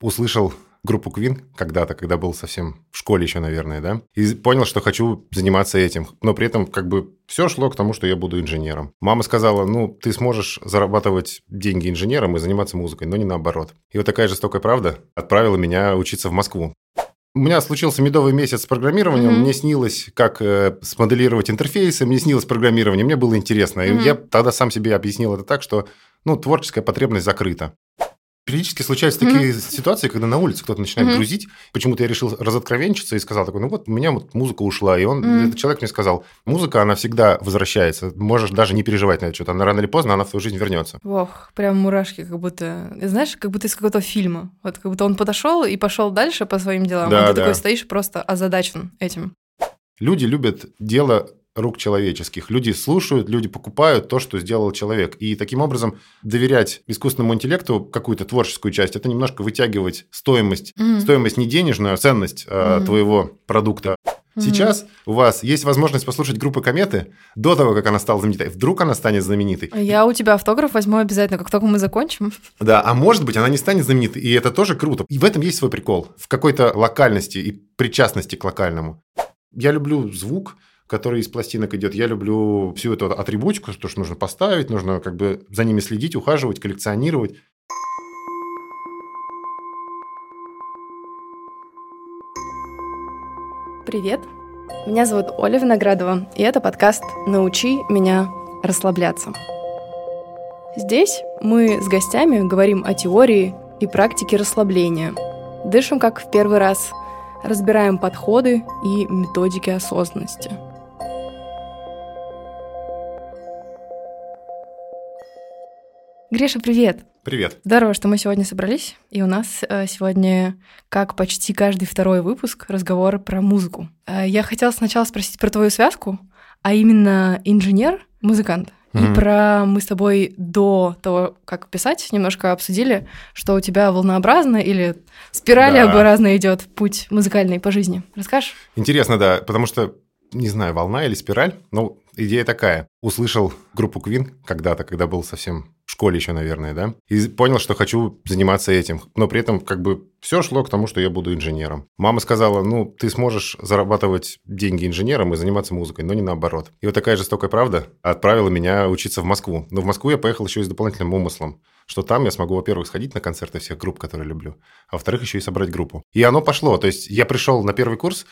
услышал группу Queen когда-то, когда был совсем в школе еще, наверное, да, и понял, что хочу заниматься этим. Но при этом как бы все шло к тому, что я буду инженером. Мама сказала, ну, ты сможешь зарабатывать деньги инженером и заниматься музыкой, но не наоборот. И вот такая жестокая правда отправила меня учиться в Москву. У меня случился медовый месяц с программированием. Mm-hmm. Мне снилось, как э, смоделировать интерфейсы. Мне снилось программирование. Мне было интересно. Mm-hmm. И я тогда сам себе объяснил это так, что ну, творческая потребность закрыта. Периодически случаются mm-hmm. такие ситуации, когда на улице кто-то начинает mm-hmm. грузить. Почему-то я решил разоткровенчиться и сказал такой, ну вот у меня вот музыка ушла. И он, mm-hmm. этот человек мне сказал, музыка, она всегда возвращается. Можешь даже не переживать на это что-то. Она рано или поздно, она в твою жизнь вернется. Ох, прям мурашки, как будто, знаешь, как будто из какого-то фильма. Вот как будто он подошел и пошел дальше по своим делам. Да, а ты да. такой стоишь просто озадачен этим. Люди любят дело рук человеческих. Люди слушают, люди покупают то, что сделал человек. И таким образом доверять искусственному интеллекту какую-то творческую часть, это немножко вытягивать стоимость, mm-hmm. стоимость не денежную, а ценность mm-hmm. твоего продукта. Сейчас mm-hmm. у вас есть возможность послушать группу Кометы до того, как она стала знаменитой. Вдруг она станет знаменитой. Я у тебя автограф возьму обязательно, как только мы закончим. Да, а может быть, она не станет знаменитой, и это тоже круто. И в этом есть свой прикол, в какой-то локальности и причастности к локальному. Я люблю звук, который из пластинок идет. Я люблю всю эту атрибутику, то, что нужно поставить, нужно как бы за ними следить, ухаживать, коллекционировать. Привет, меня зовут Оля Виноградова, и это подкаст «Научи меня расслабляться». Здесь мы с гостями говорим о теории и практике расслабления. Дышим как в первый раз, разбираем подходы и методики осознанности – Гриша, привет! Привет. Здорово, что мы сегодня собрались. И у нас э, сегодня, как почти каждый второй выпуск, разговор про музыку. Э, я хотела сначала спросить про твою связку, а именно инженер, музыкант. Mm-hmm. И про мы с тобой до того, как писать, немножко обсудили, что у тебя волнообразно или спиралеобразно да. идет путь музыкальный по жизни. Расскажешь? Интересно, да, потому что не знаю, волна или спираль, но идея такая. Услышал группу Queen когда-то, когда был совсем в школе еще, наверное, да, и понял, что хочу заниматься этим. Но при этом как бы все шло к тому, что я буду инженером. Мама сказала, ну, ты сможешь зарабатывать деньги инженером и заниматься музыкой, но не наоборот. И вот такая жестокая правда отправила меня учиться в Москву. Но в Москву я поехал еще и с дополнительным умыслом что там я смогу, во-первых, сходить на концерты всех групп, которые люблю, а во-вторых, еще и собрать группу. И оно пошло. То есть я пришел на первый курс,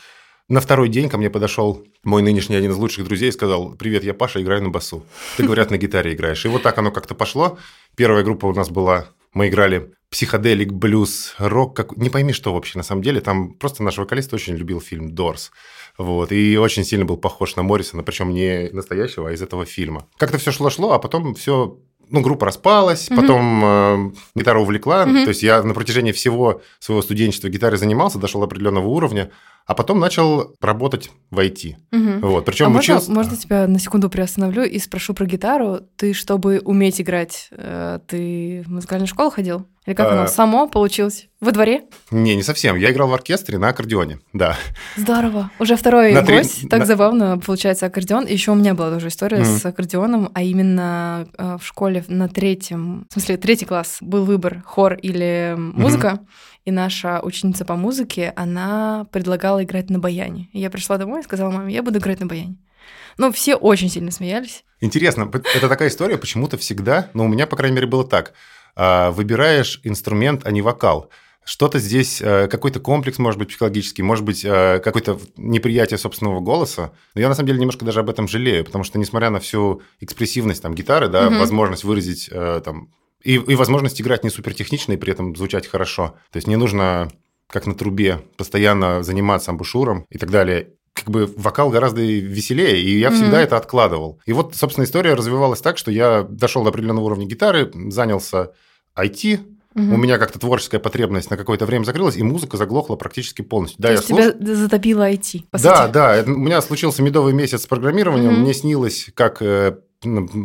на второй день ко мне подошел мой нынешний один из лучших друзей и сказал, привет, я Паша, играю на басу. Ты, говорят, на гитаре играешь. И вот так оно как-то пошло. Первая группа у нас была, мы играли психоделик, блюз, рок, как... не пойми, что вообще на самом деле. Там просто наш вокалист очень любил фильм «Дорс». Вот, и очень сильно был похож на Моррисона, причем не настоящего, а из этого фильма. Как-то все шло-шло, а потом все ну, группа распалась, mm-hmm. потом э, гитара увлекла. Mm-hmm. То есть я на протяжении всего своего студенчества гитарой занимался, дошел до определенного уровня, а потом начал работать в IT. Угу. Вот, причем а учился... можно, можно тебя на секунду приостановлю и спрошу про гитару? Ты, чтобы уметь играть, э, ты в музыкальную школу ходил? Или как а... оно само получилось? Во дворе? Не, не совсем. Я играл в оркестре на аккордеоне, да. Здорово. Уже второй на гость. Три... Так на... забавно получается аккордеон. Еще у меня была тоже история mm. с аккордеоном, а именно э, в школе на третьем, в смысле, третий класс был выбор хор или музыка. Mm-hmm. И наша ученица по музыке, она предлагала играть на баяне. И я пришла домой и сказала маме, я буду играть на баяне. Ну, все очень сильно смеялись. Интересно, это такая история почему-то всегда, но у меня, по крайней мере, было так. А, выбираешь инструмент, а не вокал. Что-то здесь, э, какой-то комплекс, может быть, психологический, может быть, э, какое-то неприятие собственного голоса. Но я, на самом деле, немножко даже об этом жалею, потому что, несмотря на всю экспрессивность там, гитары, да, угу. возможность выразить э, там, и, и возможность играть не супертехнично и при этом звучать хорошо. То есть не нужно, как на трубе, постоянно заниматься амбушюром и так далее как бы вокал гораздо веселее, и я всегда mm-hmm. это откладывал. И вот, собственно, история развивалась так, что я дошел до определенного уровня гитары, занялся IT, Угу. У меня как-то творческая потребность на какое-то время закрылась, и музыка заглохла практически полностью. Да, То я есть слуш... тебя затопило IT, по Да, сути. да. У меня случился медовый месяц с программированием. Угу. Мне снилось, как э,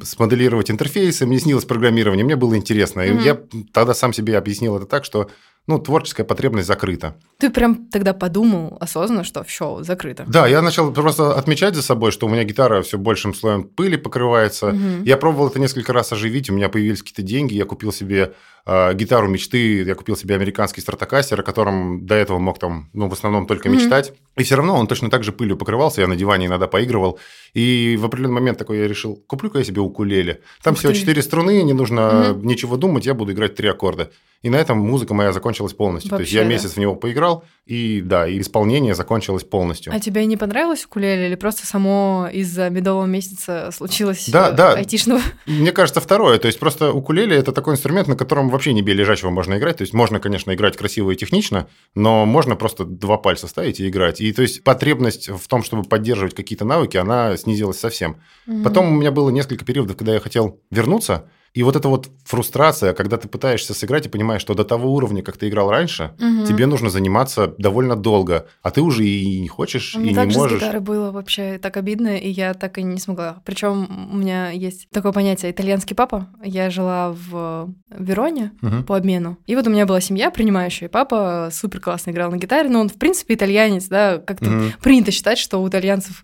смоделировать интерфейсы, мне снилось программирование, мне было интересно. Mm-hmm. И я тогда сам себе объяснил это так, что ну, творческая потребность закрыта. Ты прям тогда подумал осознанно, что все, закрыто. Да, я начал просто отмечать за собой, что у меня гитара все большим слоем пыли покрывается. Угу. Я пробовал это несколько раз оживить, у меня появились какие-то деньги, я купил себе гитару мечты, я купил себе американский стратокастер, о котором до этого мог там, ну, в основном только мечтать. Mm-hmm. И все равно он точно так же пылью покрывался, я на диване иногда поигрывал. И в определенный момент такой я решил, куплю-ка я себе укулеле. Там Ух всего четыре струны, не нужно mm-hmm. ничего думать, я буду играть три аккорда. И на этом музыка моя закончилась полностью. Вообще, То есть я месяц да. в него поиграл, и да, и исполнение закончилось полностью. А тебе не понравилось укулеле или просто само из-за медового месяца случилось да, да. айтишного? Мне кажется, второе. То есть просто укулеле – это такой инструмент, на котором вообще не бей лежачего можно играть. То есть можно, конечно, играть красиво и технично, но можно просто два пальца ставить и играть. И то есть потребность в том, чтобы поддерживать какие-то навыки, она снизилась совсем. Угу. Потом у меня было несколько периодов, когда я хотел вернуться – и вот эта вот фрустрация, когда ты пытаешься сыграть и понимаешь, что до того уровня, как ты играл раньше, угу. тебе нужно заниматься довольно долго, а ты уже и не хочешь, Мне и так не же можешь. с гитарой было вообще так обидно, и я так и не смогла. Причем у меня есть такое понятие итальянский папа. Я жила в Вероне угу. по обмену, и вот у меня была семья принимающая, и папа супер классно играл на гитаре, но он в принципе итальянец, да, как-то угу. принято считать, что у итальянцев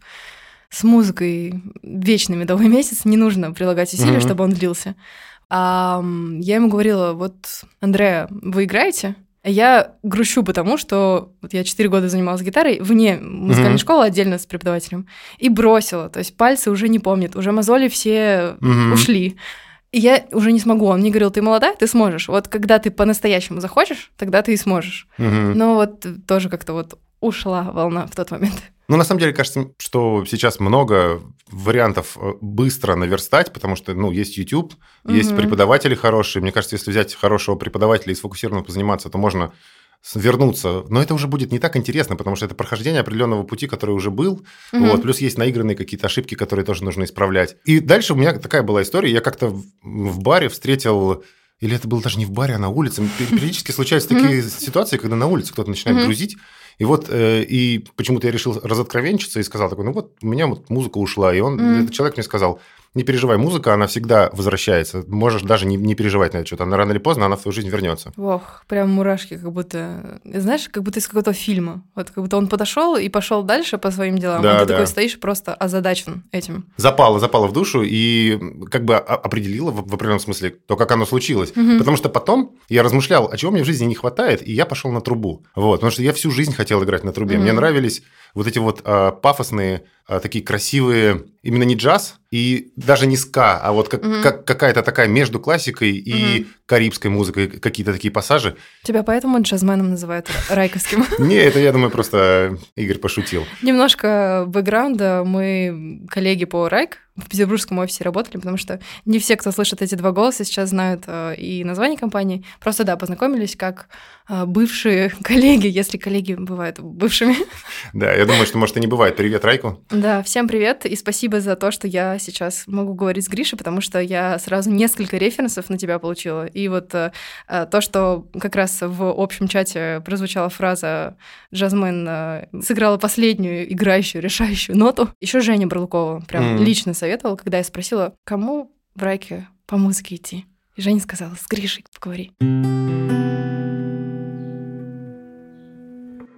с музыкой вечный медовый месяц, не нужно прилагать усилия, mm-hmm. чтобы он длился. А, я ему говорила, вот, Андрея, вы играете? Я грущу, потому что вот я 4 года занималась гитарой вне музыкальной mm-hmm. школы, отдельно с преподавателем, и бросила. То есть пальцы уже не помнят, уже мозоли все mm-hmm. ушли. И я уже не смогу. Он мне говорил, ты молодая, ты сможешь. Вот когда ты по-настоящему захочешь, тогда ты и сможешь. Mm-hmm. Но вот тоже как-то вот ушла волна в тот момент. Ну, на самом деле, кажется, что сейчас много вариантов э, быстро наверстать, потому что, ну, есть YouTube, угу. есть преподаватели хорошие. Мне кажется, если взять хорошего преподавателя и сфокусированно позаниматься, то можно вернуться. Но это уже будет не так интересно, потому что это прохождение определенного пути, который уже был. Угу. Вот, плюс есть наигранные какие-то ошибки, которые тоже нужно исправлять. И дальше у меня такая была история. Я как-то в баре встретил или это было даже не в баре, а на улице. Периодически случаются такие ситуации, когда на улице кто-то начинает грузить, и вот, э, и почему-то я решил разоткровенчиться и сказал такой, ну вот, у меня вот музыка ушла. И он, этот человек мне сказал, не переживай, музыка, она всегда возвращается. Можешь даже не, не переживать на это что-то. Она рано или поздно, она в твою жизнь вернется. Ох, прям мурашки, как будто, знаешь, как будто из какого-то фильма. Вот как будто он подошел и пошел дальше по своим делам. Да, а ты да. такой стоишь просто озадачен этим. Запало, запало в душу и как бы определило в, в определенном смысле то, как оно случилось. Угу. Потому что потом я размышлял, а чего мне в жизни не хватает, и я пошел на трубу. Вот, потому что я всю жизнь хотел играть на трубе. Угу. Мне нравились вот эти вот а, пафосные, а, такие красивые, именно не джаз и даже не ска, а вот как, угу. как, какая-то такая между классикой и угу. карибской музыкой, какие-то такие пассажи. Тебя поэтому джазменом называют райковским? Не, это, я думаю, просто Игорь пошутил. Немножко бэкграунда. Мы коллеги по Райк, в петербургском офисе работали, потому что не все, кто слышит эти два голоса, сейчас знают э, и название компании. Просто, да, познакомились как э, бывшие коллеги, если коллеги бывают бывшими. Да, я думаю, что, может, и не бывает. Привет, Райку. Да, всем привет, и спасибо за то, что я сейчас могу говорить с Гришей, потому что я сразу несколько референсов на тебя получила. И вот э, то, что как раз в общем чате прозвучала фраза «Джазмен сыграла последнюю играющую, решающую ноту», еще Женя Барлукова прям mm. лично посоветовал, когда я спросила, кому в Райке по музыке идти. И Женя сказала, с Гришей поговори.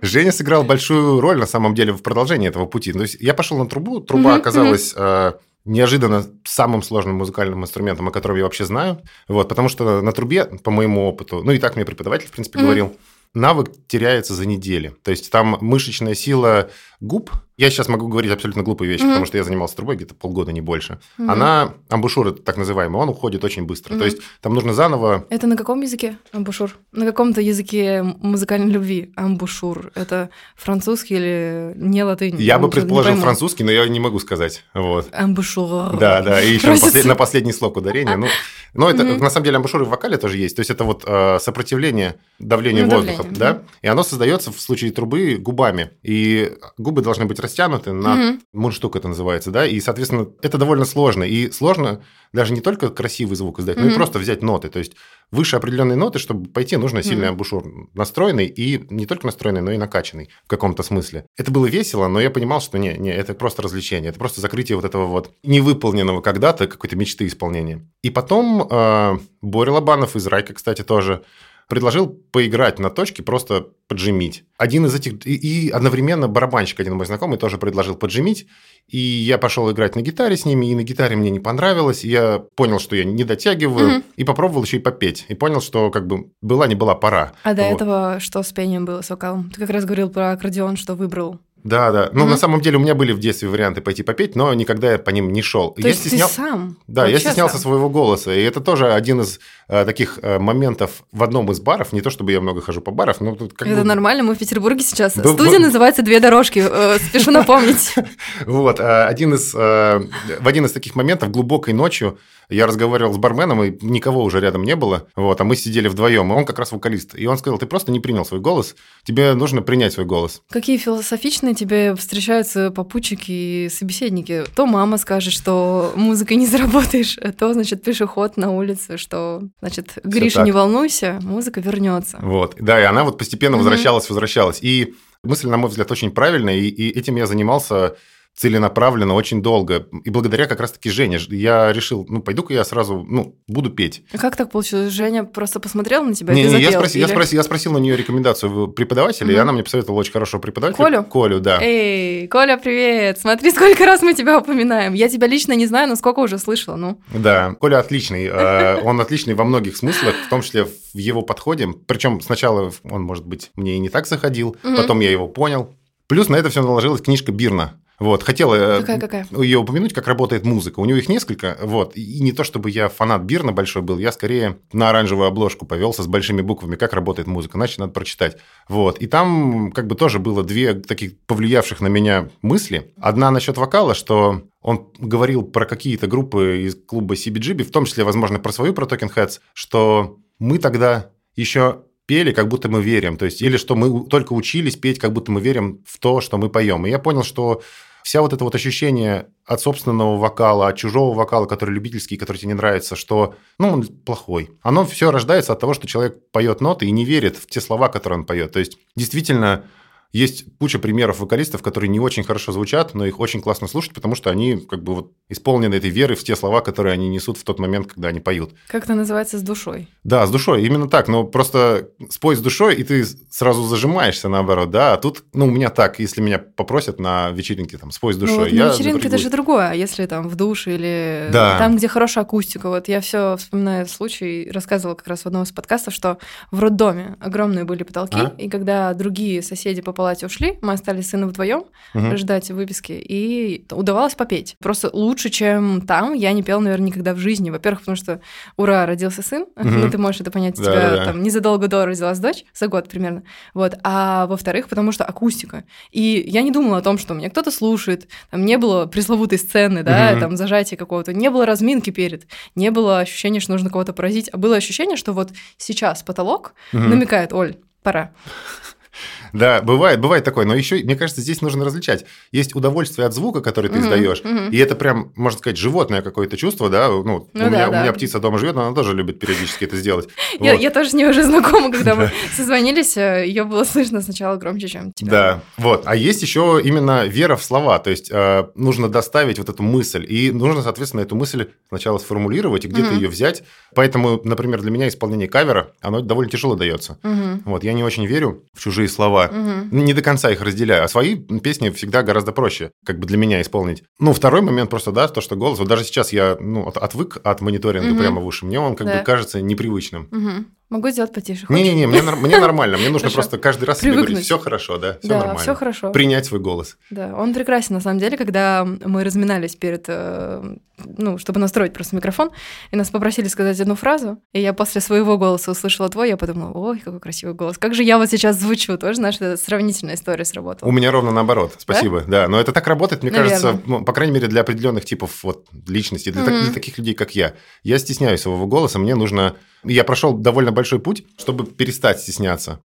Женя сыграл большую роль, на самом деле, в продолжении этого пути. То есть я пошел на трубу, труба mm-hmm, оказалась mm-hmm. Э, неожиданно самым сложным музыкальным инструментом, о котором я вообще знаю. Вот, потому что на трубе, по моему опыту, ну и так мне преподаватель, в принципе, mm-hmm. говорил, навык теряется за недели. То есть там мышечная сила губ, я сейчас могу говорить абсолютно глупые вещи, mm-hmm. потому что я занимался трубой где-то полгода, не больше. Mm-hmm. Она, амбушюр так называемый, он уходит очень быстро. Mm-hmm. То есть там нужно заново... Это на каком языке амбушюр? На каком-то языке музыкальной любви амбушюр. Это французский или не латынь? Я бы предположил французский, но я не могу сказать. Вот. Амбушюр. Да, да, и еще на, послед... на последний слог ударения. Ну, но это, mm-hmm. на самом деле, амбушюры в вокале тоже есть. То есть это вот э, сопротивление давлению ну, воздуха, давление. да? Mm-hmm. И оно создается в случае трубы губами. И губы должны быть растянуты на mm-hmm. мундштук это называется, да? И, соответственно, это довольно сложно. И сложно даже не только красивый звук издать, mm-hmm. но и просто взять ноты. То есть выше определенной ноты, чтобы пойти, нужно сильный mm-hmm. амбушюр настроенный и не только настроенный, но и накачанный в каком-то смысле. Это было весело, но я понимал, что не, не, это просто развлечение, это просто закрытие вот этого вот невыполненного когда-то какой-то мечты исполнения. И потом э, Боря Лобанов из Райка, кстати, тоже предложил поиграть на точке, просто поджимить. Один из этих... И, и одновременно барабанщик, один мой знакомый, тоже предложил поджимить. И я пошел играть на гитаре с ними, и на гитаре мне не понравилось. И я понял, что я не дотягиваю, угу. и попробовал еще и попеть. И понял, что как бы была не была пора. А до вот. этого что с пением было, с вокалом? Ты как раз говорил про аккордеон, что выбрал да, да. Ну, mm на самом деле у меня были в детстве варианты пойти попеть, но никогда я по ним не шел. То я есть стеснял... ты сам? Да, Вообще я стеснялся сам? своего голоса. И это тоже один из э, таких э, моментов в одном из баров. Не то, чтобы я много хожу по барах, но тут как Это бы... нормально, мы в Петербурге сейчас. Б- Студия б... называется «Две дорожки», э, спешу напомнить. Вот, э, один из... Э, в один из таких моментов глубокой ночью я разговаривал с барменом, и никого уже рядом не было. Вот, а мы сидели вдвоем, и он как раз вокалист. И он сказал, ты просто не принял свой голос, тебе нужно принять свой голос. Какие философичные тебе встречаются попутчики и собеседники? То мама скажет, что музыкой не заработаешь, то, значит, пешеход на улице, что, значит, Гриша, не волнуйся, музыка вернется. Вот, да, и она вот постепенно возвращалась, возвращалась. И мысль, на мой взгляд, очень правильная, и, и этим я занимался целенаправленно очень долго. И благодаря как раз-таки Жене я решил, ну, пойду-ка я сразу, ну, буду петь. А как так получилось? Женя просто посмотрела на тебя не, и не, запел, я, спросил, или... я, спросил, я спросил на нее рекомендацию преподавателя, угу. и она мне посоветовала очень хорошего преподавателя. Колю? Колю, да. Эй, Коля, привет! Смотри, сколько раз мы тебя упоминаем. Я тебя лично не знаю, но сколько уже слышала, ну. Да, Коля отличный. Э, он отличный во многих смыслах, в том числе в его подходе. Причем сначала он, может быть, мне и не так заходил, потом я его понял. Плюс на это все наложилась книжка Бирна вот, хотела э, какая, какая? ее упомянуть, как работает музыка. У него их несколько, вот. И не то, чтобы я фанат Бирна большой был, я скорее на оранжевую обложку повелся с большими буквами, как работает музыка, значит, надо прочитать. Вот. И там как бы тоже было две таких повлиявших на меня мысли. Одна насчет вокала, что он говорил про какие-то группы из клуба CBGB, в том числе, возможно, про свою, про Talking Heads, что мы тогда еще пели, как будто мы верим. То есть, или что мы только учились петь, как будто мы верим в то, что мы поем. И я понял, что вся вот это вот ощущение от собственного вокала, от чужого вокала, который любительский, который тебе не нравится, что, ну, он плохой. Оно все рождается от того, что человек поет ноты и не верит в те слова, которые он поет. То есть, действительно, есть куча примеров вокалистов, которые не очень хорошо звучат, но их очень классно слушать, потому что они как бы вот исполнены этой веры в те слова, которые они несут в тот момент, когда они поют. Как это называется с душой? Да, с душой, именно так. Но просто спой с душой, и ты сразу зажимаешься наоборот, да. А тут, ну, у меня так, если меня попросят на вечеринке там спой с душой, ну, вот я на вечеринке это же другое, а если там в душе или да. там, где хорошая акустика. Вот я все вспоминаю случай, рассказывала как раз в одном из подкастов, что в роддоме огромные были потолки, а? и когда другие соседи по палате ушли, мы остались сына вдвоем угу. ждать выписки, и удавалось попеть. Просто лучше, чем там, я не пела, наверное, никогда в жизни. Во-первых, потому что, ура, родился сын, угу. ну ты можешь это понять, у тебя да, да. там незадолго до родилась дочь, за год примерно. Вот. А во-вторых, потому что акустика. И я не думала о том, что меня кто-то слушает, там не было пресловутой сцены, да, угу. там зажатия какого-то, не было разминки перед, не было ощущения, что нужно кого-то поразить, а было ощущение, что вот сейчас потолок угу. намекает, Оль, пора. Да, бывает, бывает такое. Но еще, мне кажется, здесь нужно различать. Есть удовольствие от звука, который ты издаешь, и это прям, можно сказать, животное какое-то чувство, да. Ну, ну у, меня, птица дома живет, но она тоже любит периодически это сделать. Я тоже с ней уже знакома, когда мы созвонились, э, ее было слышно сначала громче, чем тебя. Да, вот. А есть еще именно вера в слова, то есть э, нужно доставить вот эту мысль, и нужно, соответственно, эту мысль сначала сформулировать и где-то ее взять. Поэтому, например, для меня исполнение кавера, оно довольно тяжело дается. Вот, я не очень верю в чужие слова, Угу. Не до конца их разделяю. А свои песни всегда гораздо проще, как бы для меня исполнить. Ну, второй момент просто, да, то, что голос. Вот даже сейчас я ну, отвык от мониторинга угу. прямо в уши. Мне он как да. бы кажется непривычным. Угу. Могу сделать потише. Не-не-не, мне, мне нормально. Мне нужно просто каждый раз себе говорить, все хорошо, да, все да, нормально. все хорошо. Принять свой голос. Да, он прекрасен, на самом деле, когда мы разминались перед, э, ну, чтобы настроить просто микрофон, и нас попросили сказать одну фразу, и я после своего голоса услышала твой, я подумала, ой, какой красивый голос, как же я вот сейчас звучу, тоже наша сравнительная история сработала. У меня ровно наоборот, спасибо, да, да но это так работает, мне Наверное. кажется, ну, по крайней мере, для определенных типов вот личностей, для, mm-hmm. так, для таких людей, как я. Я стесняюсь своего голоса, мне нужно я прошел довольно большой путь, чтобы перестать стесняться.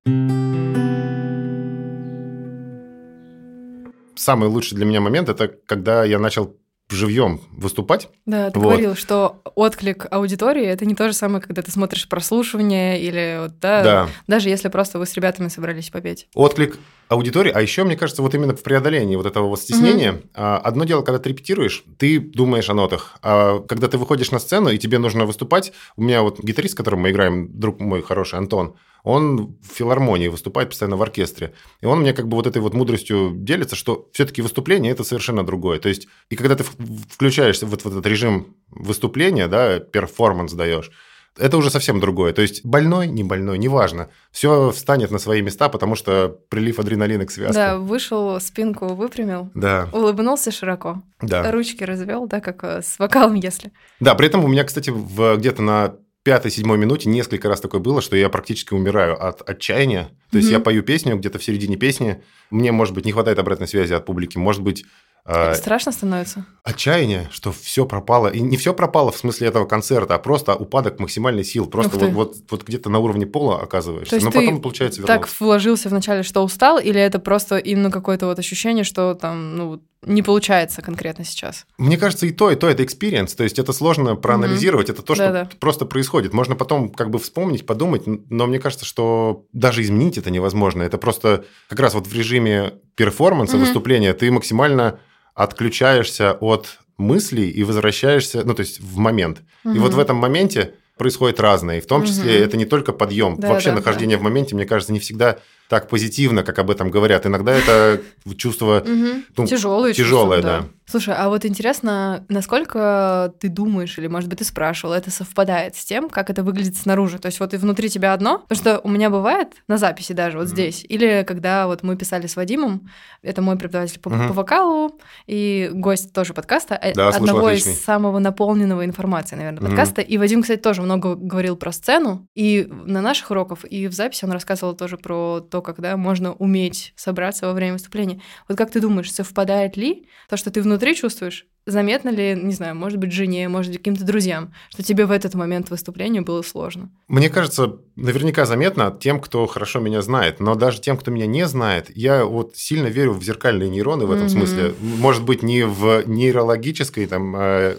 Самый лучший для меня момент это когда я начал живьем выступать. Да, ты вот. говорил, что отклик аудитории это не то же самое, когда ты смотришь прослушивание или вот, да, да. даже если просто вы с ребятами собрались попеть. Отклик аудитории, а еще, мне кажется, вот именно в преодолении вот этого вот стеснения. Угу. Одно дело, когда ты репетируешь, ты думаешь о нотах. А когда ты выходишь на сцену, и тебе нужно выступать, у меня вот гитарист, с которым мы играем, друг мой хороший Антон, он в филармонии выступает постоянно в оркестре. И он мне как бы вот этой вот мудростью делится, что все-таки выступление – это совершенно другое. То есть, и когда ты включаешься вот в этот режим выступления, да, перформанс даешь, это уже совсем другое. То есть больной, не больной, неважно. Все встанет на свои места, потому что прилив адреналина к связке. Да, вышел, спинку выпрямил, да. улыбнулся широко, да. ручки развел, да, как э, с вокалом, если. Да, при этом у меня, кстати, в, где-то на пятой-седьмой минуте несколько раз такое было, что я практически умираю от отчаяния. То есть mm-hmm. я пою песню где-то в середине песни, мне, может быть, не хватает обратной связи от публики, может быть, а, страшно становится? Отчаяние, что все пропало. И не все пропало в смысле этого концерта, а просто упадок максимальной сил. Просто вот, вот, вот где-то на уровне пола оказываешься. То есть Но ты потом, получается, вернулся. так вложился вначале, что устал, или это просто именно какое-то вот ощущение, что там, ну, не получается конкретно сейчас? Мне кажется, и то, и то это experience. То есть это сложно проанализировать, mm-hmm. это то, что Да-да. просто происходит. Можно потом как бы вспомнить, подумать, но мне кажется, что даже изменить это невозможно. Это просто как раз вот в режиме перформанса, mm-hmm. выступления ты максимально отключаешься от мыслей и возвращаешься, ну, то есть в момент. Угу. И вот в этом моменте происходит разное. И в том числе угу. это не только подъем. Да, Вообще да, нахождение да. в моменте, мне кажется, не всегда так позитивно, как об этом говорят. Иногда это чувство ну, тяжелое, тяжелое, да. Слушай, а вот интересно, насколько ты думаешь, или, может быть, ты спрашивал, это совпадает с тем, как это выглядит снаружи? То есть вот и внутри тебя одно, потому что у меня бывает на записи даже вот здесь, или когда вот мы писали с Вадимом, это мой преподаватель по, по вокалу и гость тоже подкаста, э, да, одного из самого наполненного информации, наверное, подкаста. И Вадим, кстати, тоже много говорил про сцену, и на наших уроках, и в записи он рассказывал тоже про то, как да, можно уметь собраться во время выступления. Вот как ты думаешь, совпадает ли то, что ты внутри чувствуешь, заметно ли, не знаю, может быть, жене, может быть, каким-то друзьям, что тебе в этот момент выступления было сложно? Мне кажется, наверняка заметно тем, кто хорошо меня знает, но даже тем, кто меня не знает, я вот сильно верю в зеркальные нейроны в этом mm-hmm. смысле. Может быть, не в нейрологической там э,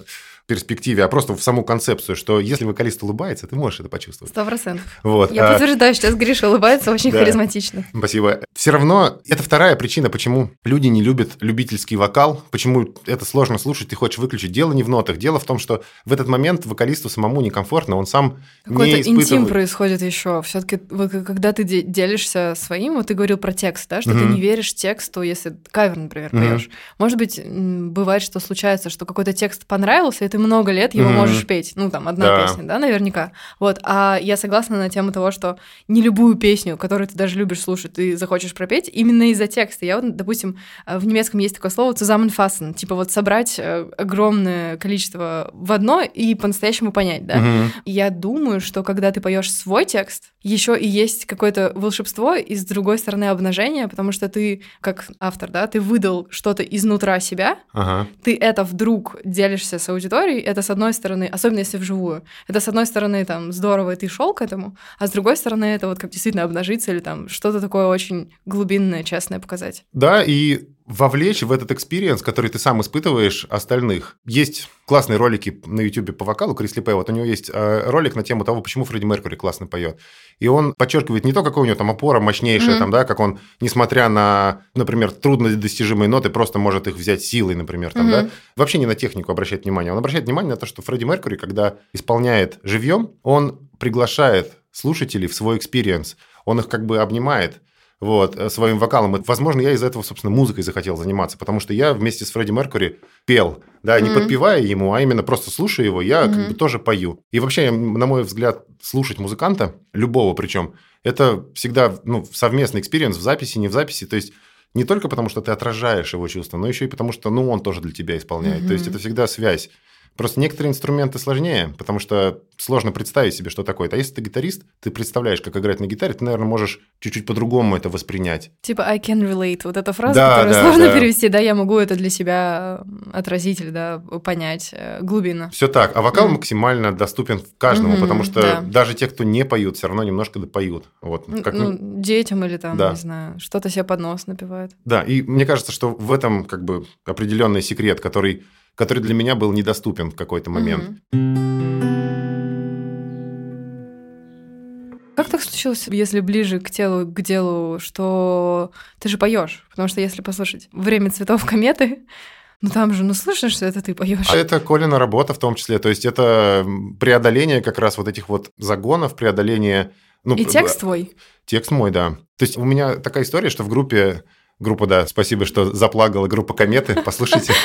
перспективе, а просто в саму концепцию, что если вокалист улыбается, ты можешь это почувствовать. Сто процентов. Вот. Я а... подтверждаю, сейчас Гриша улыбается очень да. харизматично. Спасибо. Все равно это вторая причина, почему люди не любят любительский вокал, почему это сложно слушать, ты хочешь выключить. Дело не в нотах. Дело в том, что в этот момент вокалисту самому некомфортно, он сам Какой-то не испытывает... интим происходит еще. Все-таки когда ты делишься своим, вот ты говорил про текст, да, что mm-hmm. ты не веришь тексту, если кавер, например, поешь. Mm-hmm. Может быть, бывает, что случается, что какой-то текст понравился, и ты много лет его mm-hmm. можешь петь. Ну, там, одна да. песня, да, наверняка. Вот. А я согласна на тему того, что не любую песню, которую ты даже любишь слушать, ты захочешь пропеть именно из-за текста. Я вот, допустим, э, в немецком есть такое слово zusammenfassen, типа вот собрать э, огромное количество в одно и по-настоящему понять, да. Mm-hmm. Я думаю, что когда ты поешь свой текст, еще и есть какое-то волшебство и с другой стороны обнажение, потому что ты, как автор, да, ты выдал что-то изнутра себя, ага. ты это вдруг делишься с аудиторией, это с одной стороны, особенно если вживую, это с одной стороны там здорово, и ты шел к этому, а с другой стороны это вот как действительно обнажиться или там что-то такое очень глубинное, честное показать. Да, и вовлечь в этот experience, который ты сам испытываешь, остальных. Есть классные ролики на YouTube по вокалу Chris Liepe. Вот у него есть э, ролик на тему того, почему Фредди Меркьюри классно поет. И он подчеркивает не то, какой у него там опора мощнейшая, mm-hmm. там, да, как он, несмотря на, например, труднодостижимые ноты, просто может их взять силой, например, там, mm-hmm. да. Вообще не на технику обращает внимание. Он обращает внимание на то, что Фредди Меркьюри, когда исполняет живьем, он приглашает слушателей в свой experience. Он их как бы обнимает вот, э, своим вокалом. И, возможно, я из-за этого, собственно, музыкой захотел заниматься, потому что я вместе с Фредди Меркьюри пел, да, не mm-hmm. подпевая ему, а именно просто слушая его, я mm-hmm. как бы тоже пою. И вообще, на мой взгляд, слушать музыканта, любого причем, это всегда ну, совместный experience в записи, не в записи, то есть не только потому, что ты отражаешь его чувства, но еще и потому, что ну, он тоже для тебя исполняет. Mm-hmm. То есть это всегда связь. Просто некоторые инструменты сложнее, потому что сложно представить себе, что такое. А если ты гитарист, ты представляешь, как играть на гитаре, ты, наверное, можешь чуть-чуть по-другому это воспринять. Типа I can relate, вот эта фраза, да, которую да, сложно да. перевести, да, я могу это для себя отразить или да, понять э, глубину. Все так, а вокал mm. максимально доступен каждому, mm-hmm, потому что да. даже те, кто не поют, все равно немножко допоют. Вот, как... ну, детям или там, да. не знаю, что-то себе под нос напивают. Да, и мне кажется, что в этом как бы определенный секрет, который который для меня был недоступен в какой-то момент. Как так случилось, если ближе к телу, к делу, что ты же поешь? Потому что если послушать «Время цветов кометы», ну там же, ну слышно, что это ты поешь. А это Колина работа в том числе. То есть это преодоление как раз вот этих вот загонов, преодоление Ну, И текст твой? Текст мой, да. То есть у меня такая история, что в группе Группа, да, спасибо, что заплагала группа Кометы. Послушайте.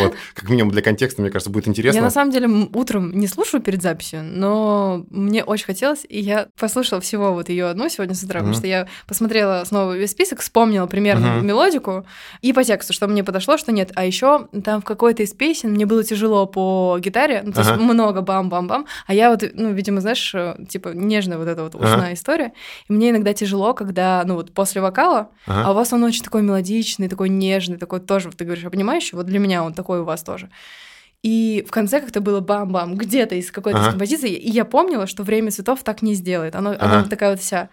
Вот. Как минимум для контекста, мне кажется, будет интересно. Я на самом деле утром не слушаю перед записью, но мне очень хотелось, и я послушала всего вот ее одну сегодня с утра, потому что я посмотрела снова весь список, вспомнила примерно мелодику и по тексту, что мне подошло, что нет. А еще там в какой-то из песен мне было тяжело по гитаре, ну, то есть много бам-бам-бам, а я вот, ну, видимо, знаешь, э, типа нежная вот эта вот ушная история, и мне иногда тяжело, когда, ну, вот после вокала, а у вас он очень такой мелодичный, такой нежный, такой тоже, ты говоришь, обнимающий, вот для меня он такой у вас тоже. И в конце как-то было бам-бам, где-то из какой-то Ага. композиции, и я помнила, что «Время цветов» так не сделает. Оно, Ага. она такая вот вся.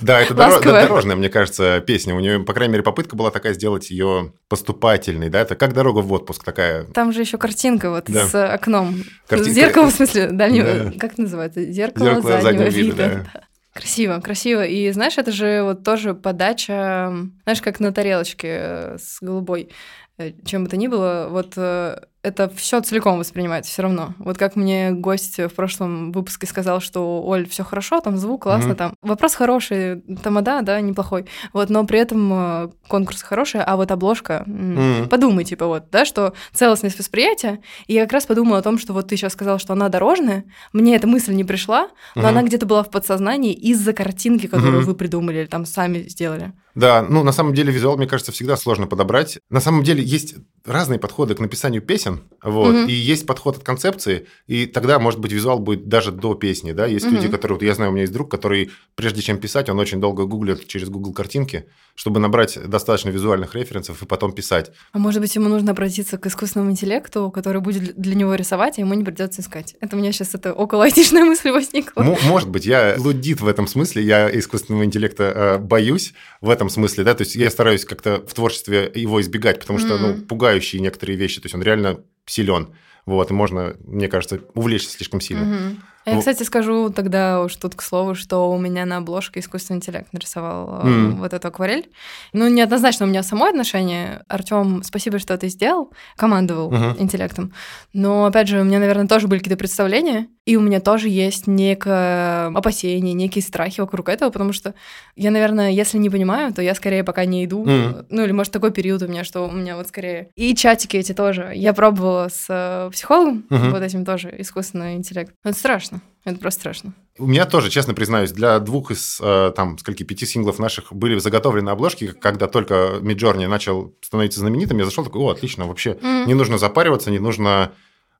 Да, это доро- дорожная, мне кажется, песня. У нее, по крайней мере, попытка была такая сделать ее поступательной, да, это как дорога в отпуск такая. Там же еще картинка вот Да. с окном. Картинка- Зеркало, в смысле, дальнего... Да. Как это называется? Зеркало, Зеркало заднего, заднего вида. вида, да. Красиво, красиво. И знаешь, это же вот тоже подача, знаешь, как на тарелочке э, с голубой, э, чем бы то ни было, вот э, это все целиком воспринимается все равно. Вот как мне гость в прошлом выпуске сказал, что Оль, все хорошо, там звук классно, Мгм. там вопрос хороший, тамада, да, неплохой. Вот, но при этом э, конкурс хороший, а вот обложка, Мгм. подумай, типа вот, да, что целостность восприятия. И я как раз подумала о том, что вот ты сейчас сказал, что она дорожная. Мне эта мысль не пришла, но Мгм. она где-то была в подсознании из-за картинки, которую Мгм. вы придумали или там сами сделали. Да, ну, на самом деле, визуал, мне кажется, всегда сложно подобрать. На самом деле, есть разные подходы к написанию песен, вот, Мгм. и есть подход от концепции, и тогда, может быть, визуал будет даже до песни, да, есть Мгм. люди, которые, вот я знаю, у меня есть друг, который, прежде чем писать, он очень долго гуглит через Google картинки, чтобы набрать достаточно визуальных референсов и потом писать. А может быть, ему нужно обратиться к искусственному интеллекту, который будет для него рисовать, а ему не придется искать. Это у меня сейчас это около айтишная мысль возникла. М- может быть, я лудит в этом смысле, я искусственного интеллекта э, боюсь в этом смысле, да, то есть я стараюсь как-то в творчестве его избегать, потому что, ну, Мгм. пугающие некоторые вещи, то есть он реально силен, вот, и можно, мне кажется, увлечься слишком сильно. Мгм. А Я, Ну- кстати, скажу тогда уж тут к слову, что у меня на обложке искусственный интеллект нарисовал Мгм. вот эту акварель. Ну, неоднозначно у меня самое отношение. Артем, спасибо, что ты сделал, командовал Мгм. интеллектом. Но, опять же, у меня, наверное, тоже были какие-то представления, и у меня тоже есть некое опасение, некие страхи вокруг этого, потому что я, наверное, если не понимаю, то я скорее пока не иду. Мгм. Ну, или, может, такой период у меня, что у меня вот скорее... И чатики эти тоже. Я пробовала с э, психологом, Мгм. вот этим тоже, искусственный интеллект. Это страшно. Это просто страшно. У меня тоже, честно признаюсь, для двух из, э, там, скольки, пяти синглов наших были заготовлены обложки, когда только Миджорни начал становиться знаменитым, я зашел такой, о, отлично, вообще Мгм. не нужно запариваться, не нужно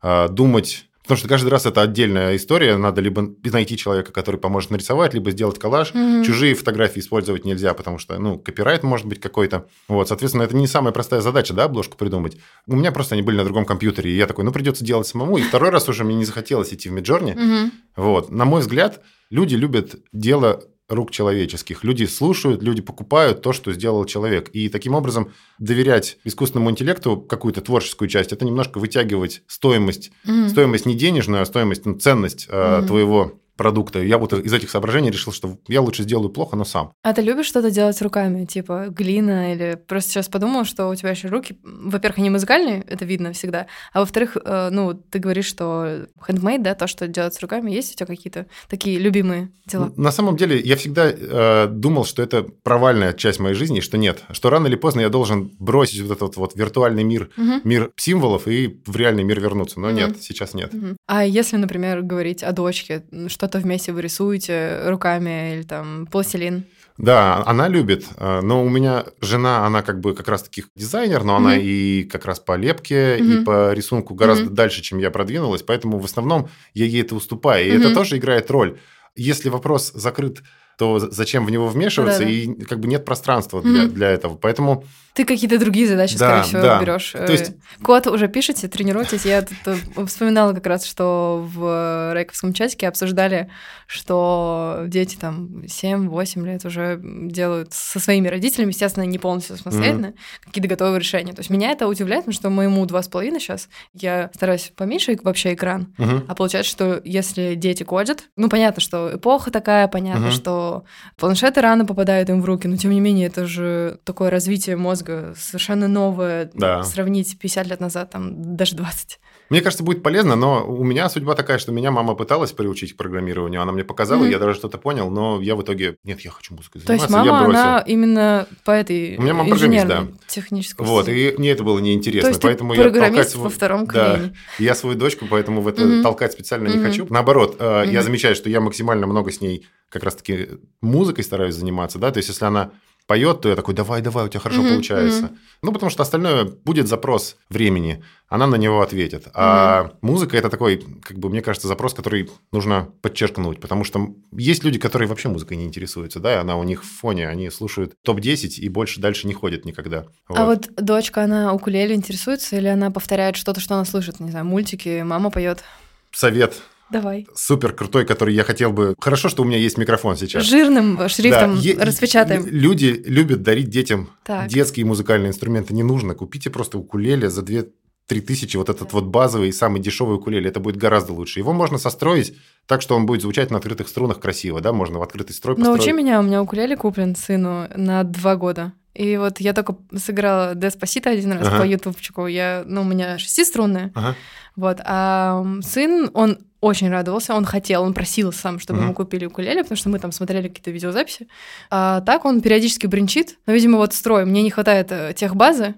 э, думать, потому что каждый раз это отдельная история, надо либо найти человека, который поможет нарисовать, либо сделать коллаж, Мгм. Чужие фотографии использовать нельзя, потому что, ну, копирайт может быть какой-то. Вот, соответственно, это не самая простая задача, да, обложку придумать. У меня просто они были на другом компьютере, и я такой, ну, придется делать самому. И второй раз уже мне не захотелось идти в Миджорни. Мгм. Вот, на мой взгляд, люди любят дело рук человеческих. Люди слушают, люди покупают то, что сделал человек. И таким образом доверять искусственному интеллекту какую-то творческую часть, это немножко вытягивать стоимость Мгм. стоимость не денежную, а стоимость, ну, ценность э, Мгм. твоего продукта. Я вот из этих соображений решил, что я лучше сделаю плохо, но сам. А ты любишь что-то делать руками, типа глина или просто сейчас подумала, что у тебя еще руки, во-первых, они музыкальные, это видно всегда, а во-вторых, э, ну ты говоришь, что handmade, да, то, что делать с руками, есть у тебя какие-то такие любимые дела? На самом деле, я всегда э, думал, что это провальная часть моей жизни, что нет. Что рано или поздно я должен бросить вот этот вот виртуальный мир, Мгм. мир символов и в реальный мир вернуться. Но Мгм. нет, сейчас нет. Мгм. А если, например, говорить о дочке, что-то вместе вы рисуете руками или там пластилин? Да, она любит, э, но у меня жена, она как бы как раз таки дизайнер, но она Мгм. и как раз по лепке, и Мгм. по рисунку гораздо Мгм. дальше, чем я продвинулась, поэтому в основном я ей это уступаю, и Мгм. это тоже играет роль. Если вопрос закрыт, то зачем в него вмешиваться, Да-да. и как бы нет пространства для, Мгм. для этого, поэтому Ты какие-то другие задачи, Да, скорее всего, да. берешь. То есть- Код уже пишете, тренируетесь. Я тут э, вспоминала как раз, что в Рейковском чатике обсуждали, что дети там 7-8 лет уже делают со своими родителями, естественно, не полностью самостоятельно, какие-то готовые решения. То есть меня это удивляет, потому что моему 2,5 сейчас, я стараюсь поменьше вообще экран, мгм. а получается, что если дети кодят, ну, понятно, что эпоха такая, понятно, что что планшеты рано попадают им в руки, но тем не менее это же такое развитие мозга совершенно новое. Да. Сравнить 50 лет назад, там даже 20. Мне кажется, будет полезно, но у меня судьба такая, что меня мама пыталась приучить к программированию, она мне показала, Мгм. я даже что-то понял, но я в итоге, нет, я хочу музыкой То есть заниматься, мама, я бросил. она именно по этой У меня мама программист, инженерной, технической Вот, и мне это было неинтересно, То есть ты поэтому я программист во втором Да, колене. я свою дочку, поэтому в это Мгм. толкать специально не Мгм. хочу. Наоборот, э, я замечаю, что я максимально много с ней как раз-таки музыкой стараюсь заниматься, да, то есть если она поет, то я такой, давай, давай, у тебя хорошо Мгм, получается. мгм. Ну, потому что остальное будет запрос времени, она на него ответит. А музыка это такой, как бы, мне кажется, запрос, который нужно подчеркнуть, потому что есть люди, которые вообще музыкой не интересуются, да, и она у них в фоне, они слушают топ-10 и больше дальше не ходят никогда. А вот дочка, она укулеле интересуется или она повторяет что-то, что она слышит? Не знаю, мультики, мама поет. Совет Давай. супер крутой, который я хотел бы... Хорошо, что у меня есть микрофон сейчас. Жирным шрифтом Да, е- распечатаем. Люди любят дарить детям Так. детские музыкальные инструменты. Не нужно. Купите просто укулеле за 2-3 тысячи. Вот этот вот базовый, самый дешевый укулеле. Это будет гораздо лучше. Его можно состроить так, что он будет звучать на открытых струнах красиво. Да? Можно в открытый строй построить. Научи меня, у меня укулеле куплен сыну на два года. И вот я только сыграла Деспасита один раз Ага. по ютубчику. Я, ну, у меня шестиструнная. Ага. Вот. А сын, он очень радовался, он хотел, он просил сам, чтобы Мгм. ему купили укулеле, потому что мы там смотрели какие-то видеозаписи. А так он периодически бренчит. Но, видимо, вот строй. Мне не хватает э, техбазы.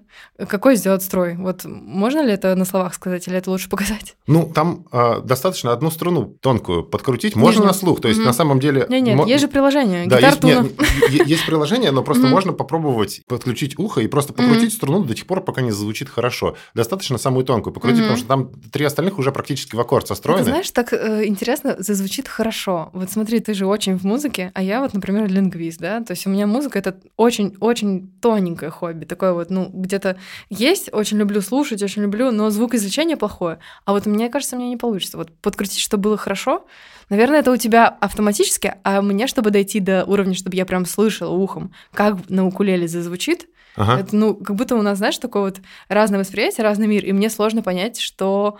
Какой сделать строй? Вот можно ли это на словах сказать, или это лучше показать? Ну, там а, достаточно одну струну тонкую подкрутить. Можно Нижнюю. на слух. То есть, Мгм. на самом деле... Нет, нет, мо- есть же приложение. Да, есть, нет, есть приложение, но просто можно попробовать подключить ухо и просто покрутить струну до тех пор, пока не зазвучит хорошо. Достаточно самую тонкую покрутить, потому что там три остальных уже практически в аккорд Это, состроены. знаешь, так э, интересно, зазвучит хорошо. Вот смотри, ты же очень в музыке, а я вот, например, лингвист, да, то есть у меня музыка — это очень-очень тоненькое хобби, такое вот, ну, где-то есть, очень люблю слушать, очень люблю, но звукоизвлечение плохое. А вот мне кажется, мне не получится. Вот подкрутить, чтобы было хорошо, наверное, это у тебя автоматически, а мне, чтобы дойти до уровня, чтобы я прям слышала ухом, как на укулеле зазвучит, Ага. это, ну, как будто у нас, знаешь, такое вот разное восприятие, разный мир, и мне сложно понять, что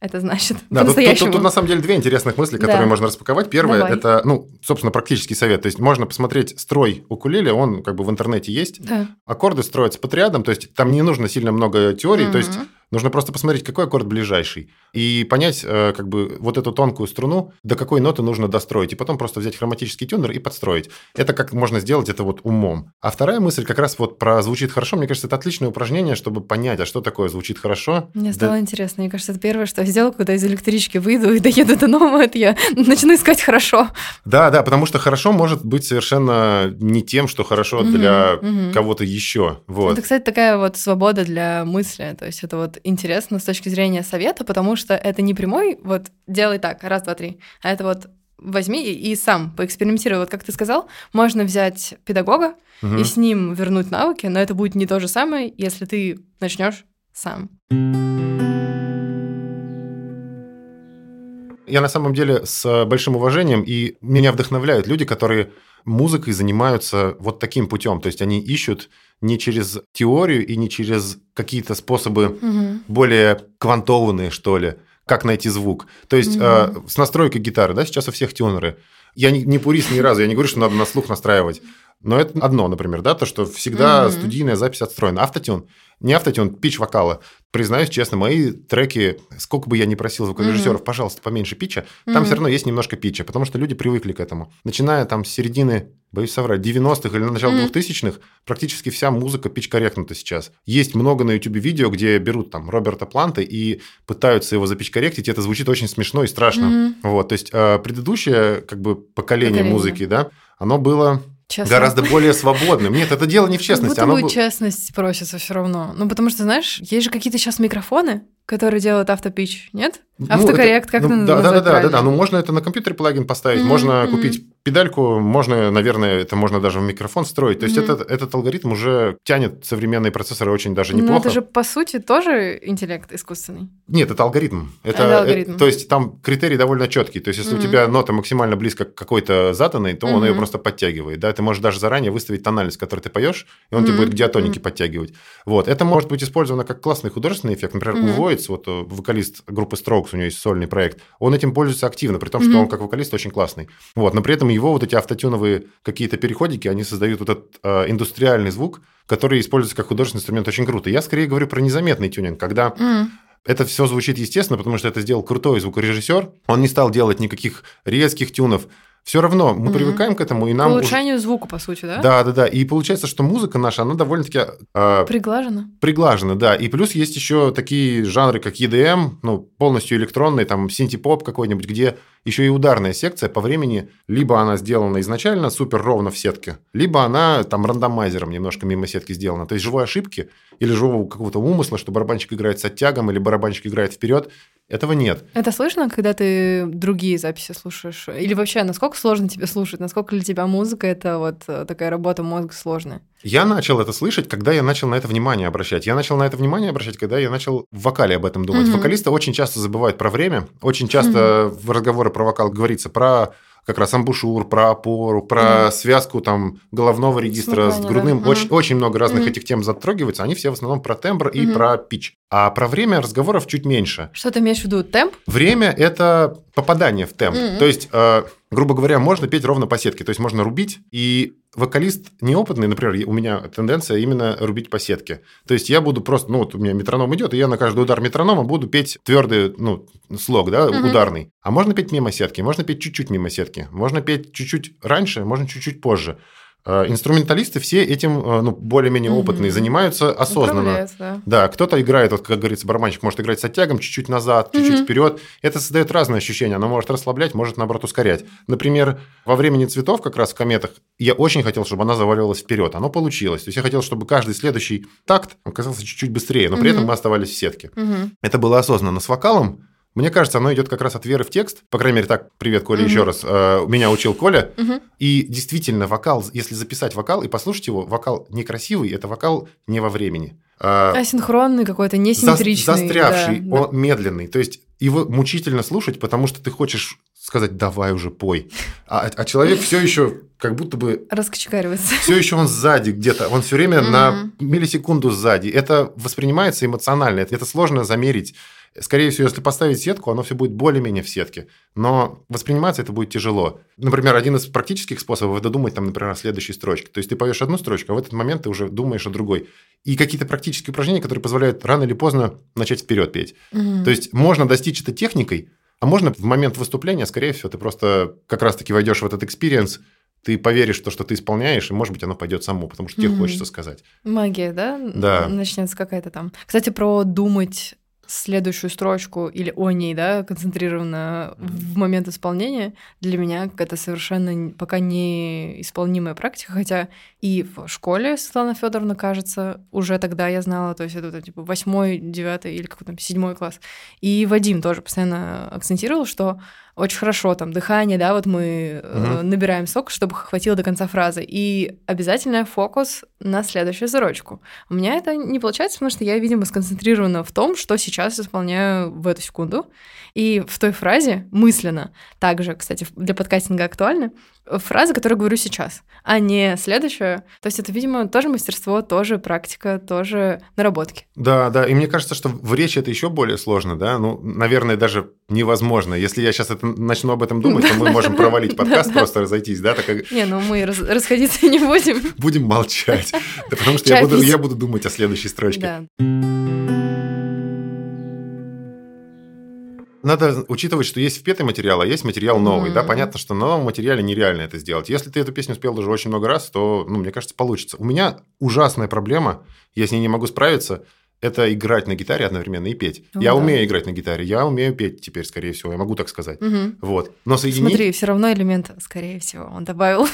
это значит Да, тут, тут- тут, тут на самом деле две интересных мысли, которые Да. можно распаковать. Первое Давай. это, ну, собственно, практический совет. То есть можно посмотреть строй укулеле, он как бы в интернете есть. Да. Аккорды строятся по триадам, то есть там не нужно сильно много теории, то есть. Нужно просто посмотреть, какой аккорд ближайший, и понять, э, как бы, вот эту тонкую струну, до какой ноты нужно достроить, и потом просто взять хроматический тюнер и подстроить. Это как можно сделать это вот умом. А вторая мысль как раз вот про звучит хорошо, мне кажется, это отличное упражнение, чтобы понять, а что такое звучит хорошо. Мне Да- стало интересно. Мне кажется, это первое, что я сделала, когда из электрички выйду и доеду до нового, это я начну искать хорошо. Да, да, потому что хорошо может быть совершенно не тем, что хорошо для кого-то еще. Вот. Это, кстати, такая вот свобода для мысли. То есть это вот интересно с точки зрения совета, потому что это не прямой вот делай так, раз, два, три, а это вот возьми и, и сам поэкспериментируй. Вот как ты сказал, можно взять педагога Мгм. и с ним вернуть навыки, но это будет не то же самое, если ты начнешь сам. Я на самом деле с большим уважением, и меня вдохновляют люди, которые музыкой занимаются вот таким путем. То есть они ищут не через теорию и не через какие-то способы Мгм. более квантованные, что ли, как найти звук. То есть Мгм. э, с настройкой гитары, да, сейчас у всех тюнеры. Я не, не пурист ни разу, я не говорю, что надо на слух настраивать. Но это одно, например, да, то, что всегда Мгм. студийная запись отстроена. Автотюн, не автотюн, пич вокала. Признаюсь честно, мои треки, сколько бы я ни просил звукорежиссеров, пожалуйста, поменьше питча, там Мгм. все равно есть немножко питча, потому что люди привыкли к этому. Начиная там с середины, боюсь соврать, 90-х или начала Мгм. 2000-х, практически вся музыка пич-корректнута сейчас. Есть много на YouTube видео, где берут там Роберта Планта и пытаются его запич-корректить, и это звучит очень смешно и страшно. Мгм. Вот, то есть э, предыдущее как бы поколение, Поколение. музыки, да, оно было Честно. гораздо более свободным. Нет, это дело не в Как честности. будто оно бы- честность просится все равно. Ну, потому что, знаешь, есть же какие-то сейчас микрофоны, которые делают автопич, нет? Ну, Автокоррект, это- как ну, это да, да, да, да, да, да. Ну, можно это на компьютере плагин поставить, Мгм, можно мгм. купить педальку, можно, наверное, это можно даже в микрофон строить. То есть Мгм. этот, этот алгоритм уже тянет современные процессоры очень даже Но неплохо. это же, по сути, тоже интеллект искусственный. Нет, это алгоритм. Это, Это алгоритм. э, то есть там критерий довольно четкий. То есть если Мгм. у тебя нота максимально близко к какой-то заданной, то он ее просто подтягивает. Да? Ты можешь даже заранее выставить тональность, в которой ты поешь, и он тебе Мгм. будет к диатонике подтягивать. Вот. Это может быть использовано как классный художественный эффект. Например, Мгм. у Voids, вот э, вокалист группы Strokes, у него есть сольный проект, он этим пользуется активно, при том, что Мгм. он как вокалист очень классный. Вот. Но при этом него вот эти автотюновые какие-то переходики, они создают вот этот э, индустриальный звук, который используется как художественный инструмент очень круто. Я скорее говорю про незаметный тюнинг, когда mm. это все звучит естественно, потому что это сделал крутой звукорежиссер. Он не стал делать никаких резких тюнов, все равно мы mm-hmm. привыкаем к этому, и нам... улучшению уже... звука, по сути, да? Да, да, да. И получается, что музыка наша, она довольно-таки... Э, приглажена. Приглажена, да. И плюс есть еще такие жанры, как EDM, ну, полностью электронный, там, синти-поп какой-нибудь, где еще и ударная секция по времени, либо она сделана изначально супер ровно в сетке, либо она там рандомайзером немножко мимо сетки сделана. То есть живой ошибки или живого какого-то умысла, что барабанщик играет с оттягом или барабанщик играет вперед, этого нет. Это слышно, когда ты другие записи слушаешь? Или вообще, насколько сложно тебе слушать? Насколько для тебя музыка – это вот э, такая работа мозга сложная? Я начал это слышать, когда я начал на это внимание обращать. Я начал на это внимание обращать, когда я начал в вокале об этом думать. Mm-hmm. Вокалисты очень часто забывают про время, очень часто mm-hmm. в разговоры про вокал говорится про как раз амбушюр, про опору, про mm связку там головного регистра Смыкание, с грудным. Да. Очень, очень много разных mm этих тем затрагивается. Они все в основном про тембр и mm про пич. А про время разговоров чуть меньше. Что ты имеешь в виду? Темп? Время – это попадание в темп. mm То есть, э, грубо говоря, можно петь ровно по сетке. То есть, можно рубить. И вокалист неопытный, например, у меня тенденция именно рубить по сетке. То есть, я буду просто, ну, вот у меня метроном идет, и я на каждый удар метронома буду петь твердый, ну, слог, да, mm ударный. А можно петь мимо сетки, можно петь чуть-чуть мимо сетки, можно петь чуть-чуть раньше, можно чуть-чуть позже. Э, инструменталисты все этим, э, ну, более-менее опытные, mm-hmm. занимаются осознанно. Да. да, кто-то играет, вот, как говорится, барабанщик может играть с оттягом чуть-чуть назад, чуть-чуть mm-hmm. вперед. Это создает разные ощущения. Оно может расслаблять, может, наоборот, ускорять. Например, во времени цветов, как раз в кометах, я очень хотел, чтобы она заваливалась вперед. Оно получилось. То есть я хотел, чтобы каждый следующий такт оказался чуть-чуть быстрее, но при mm-hmm. этом мы оставались в сетке. Mm-hmm. Это было осознанно. С вокалом мне кажется, оно идет как раз от веры в текст. По крайней мере, так, привет, Коля, угу. еще раз. Э, меня учил Коля. Угу. И действительно, вокал, если записать вокал и послушать его, вокал некрасивый, это вокал не во времени. А, Асинхронный какой-то, несимметричный. застрявший, да, он да. медленный. То есть его мучительно слушать, потому что ты хочешь сказать, давай уже пой. А, а человек все еще как будто бы... Раскочегаривается. Все еще он сзади где-то. Он все время на миллисекунду сзади. Это воспринимается эмоционально. Это, это сложно замерить Скорее всего, если поставить сетку, оно все будет более-менее в сетке. Но восприниматься это будет тяжело. Например, один из практических способов – это думать, там, например, о следующей строчке. То есть ты поешь одну строчку, а в этот момент ты уже думаешь о другой. И какие-то практические упражнения, которые позволяют рано или поздно начать вперед петь. Угу. То есть можно достичь это техникой, а можно в момент выступления, скорее всего, ты просто как раз-таки войдешь в этот experience, ты поверишь в то, что ты исполняешь, и, может быть, оно пойдет само, потому что тебе mm-hmm. хочется сказать. Магия, да? Да. Начнется какая-то там. Кстати, про думать следующую строчку или о ней, да, концентрированно mm-hmm. в момент исполнения, для меня это совершенно пока не исполнимая практика, хотя и в школе Светлана Федоровна, кажется, уже тогда я знала, то есть это, это типа восьмой, девятый или какой-то седьмой класс. И Вадим тоже постоянно акцентировал, что очень хорошо, там, дыхание, да, вот мы угу. набираем сок, чтобы хватило до конца фразы. И обязательно фокус на следующую строчку. У меня это не получается, потому что я, видимо, сконцентрирована в том, что сейчас исполняю в эту секунду. И в той фразе мысленно, также, кстати, для подкастинга актуально, фраза, которую говорю сейчас, а не следующая. То есть это, видимо, тоже мастерство, тоже практика, тоже наработки. Да, да, и мне кажется, что в речи это еще более сложно, да, ну, наверное, даже невозможно. Если я сейчас это начну об этом думать, то мы можем провалить подкаст, просто разойтись, да? Не, ну мы расходиться не будем. Будем молчать, потому что я буду думать о следующей строчке. Надо учитывать, что есть впетый материал, а есть материал новый. Mm-hmm. Да, понятно, что на новом материале нереально это сделать. Если ты эту песню спел даже очень много раз, то, ну, мне кажется, получится. У меня ужасная проблема, я с ней не могу справиться, это играть на гитаре одновременно и петь. Ну, я да. умею играть на гитаре, я умею петь теперь, скорее всего, я могу так сказать. Угу. Вот. Но соединить... Смотри, все равно элемент, скорее всего, он добавил.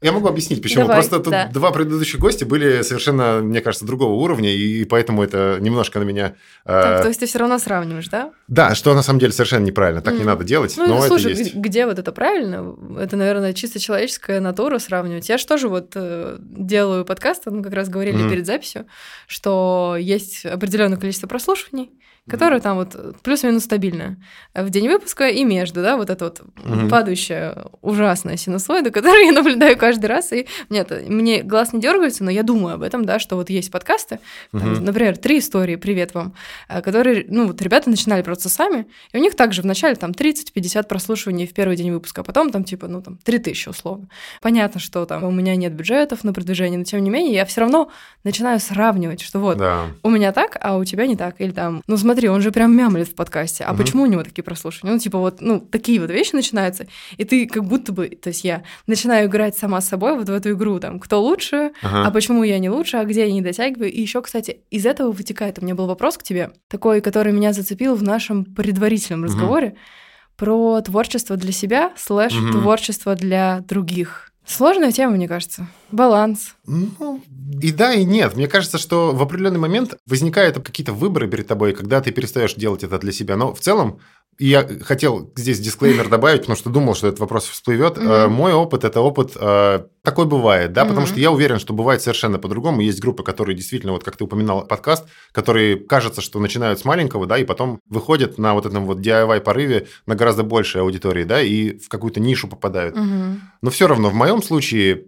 Я могу объяснить, почему. Давай, Просто тут да. два предыдущих гостя были совершенно, мне кажется, другого уровня, и поэтому это немножко на меня... Так, э... То есть ты все равно сравниваешь, да? Да, что на самом деле совершенно неправильно, так mm. не надо делать, ну, но слушай, это есть. где вот это правильно? Это, наверное, чисто человеческая натура сравнивать. Я же тоже вот э, делаю подкаст, мы как раз говорили mm. перед записью, что есть определенное количество прослушиваний, которая там вот плюс-минус стабильная в день выпуска и между, да, вот эта вот mm-hmm. падающая ужасная синусоида, которую я наблюдаю каждый раз, и нет, мне глаз не дергается, но я думаю об этом, да, что вот есть подкасты, там, Мгм. например, три истории, привет вам, э, которые, ну, вот ребята начинали просто сами, и у них также вначале там 30-50 прослушиваний в первый день выпуска, а потом там типа, ну, там 3000 условно. Понятно, что там у меня нет бюджетов на продвижение, но тем не менее я все равно начинаю сравнивать, что вот Да. у меня так, а у тебя не так. Или там, ну смотри, он же прям мямлит в подкасте, а Мгм. почему у него такие прослушивания? Ну, типа вот, ну, такие вот вещи начинаются, и ты как будто бы, то есть я начинаю играть сама с собой вот в эту игру, там, кто лучше, Ага. а почему я не лучше, а где я не дотягиваю. И еще, кстати, из этого вытекает, у меня был вопрос к тебе, такой, который меня зацепил в нашем предварительном разговоре, про творчество для себя, слэш Мгм. творчество для других. Сложная тема, мне кажется. Баланс. Ну, и да, и нет. Мне кажется, что в определенный момент возникают какие-то выборы перед тобой, когда ты перестаешь делать это для себя. Но в целом, и я хотел здесь дисклеймер добавить, потому что думал, что этот вопрос всплывет. Э, Мой опыт это опыт э, такой бывает, да, потому Мгм. что я уверен, что бывает совершенно по-другому. Есть группы, которые действительно, вот как ты упоминал подкаст, которые кажется, что начинают с маленького, да, и потом выходят на вот этом вот DIY порыве на гораздо большей аудитории, да, и в какую-то нишу попадают. Мгм. Но все равно в моем случае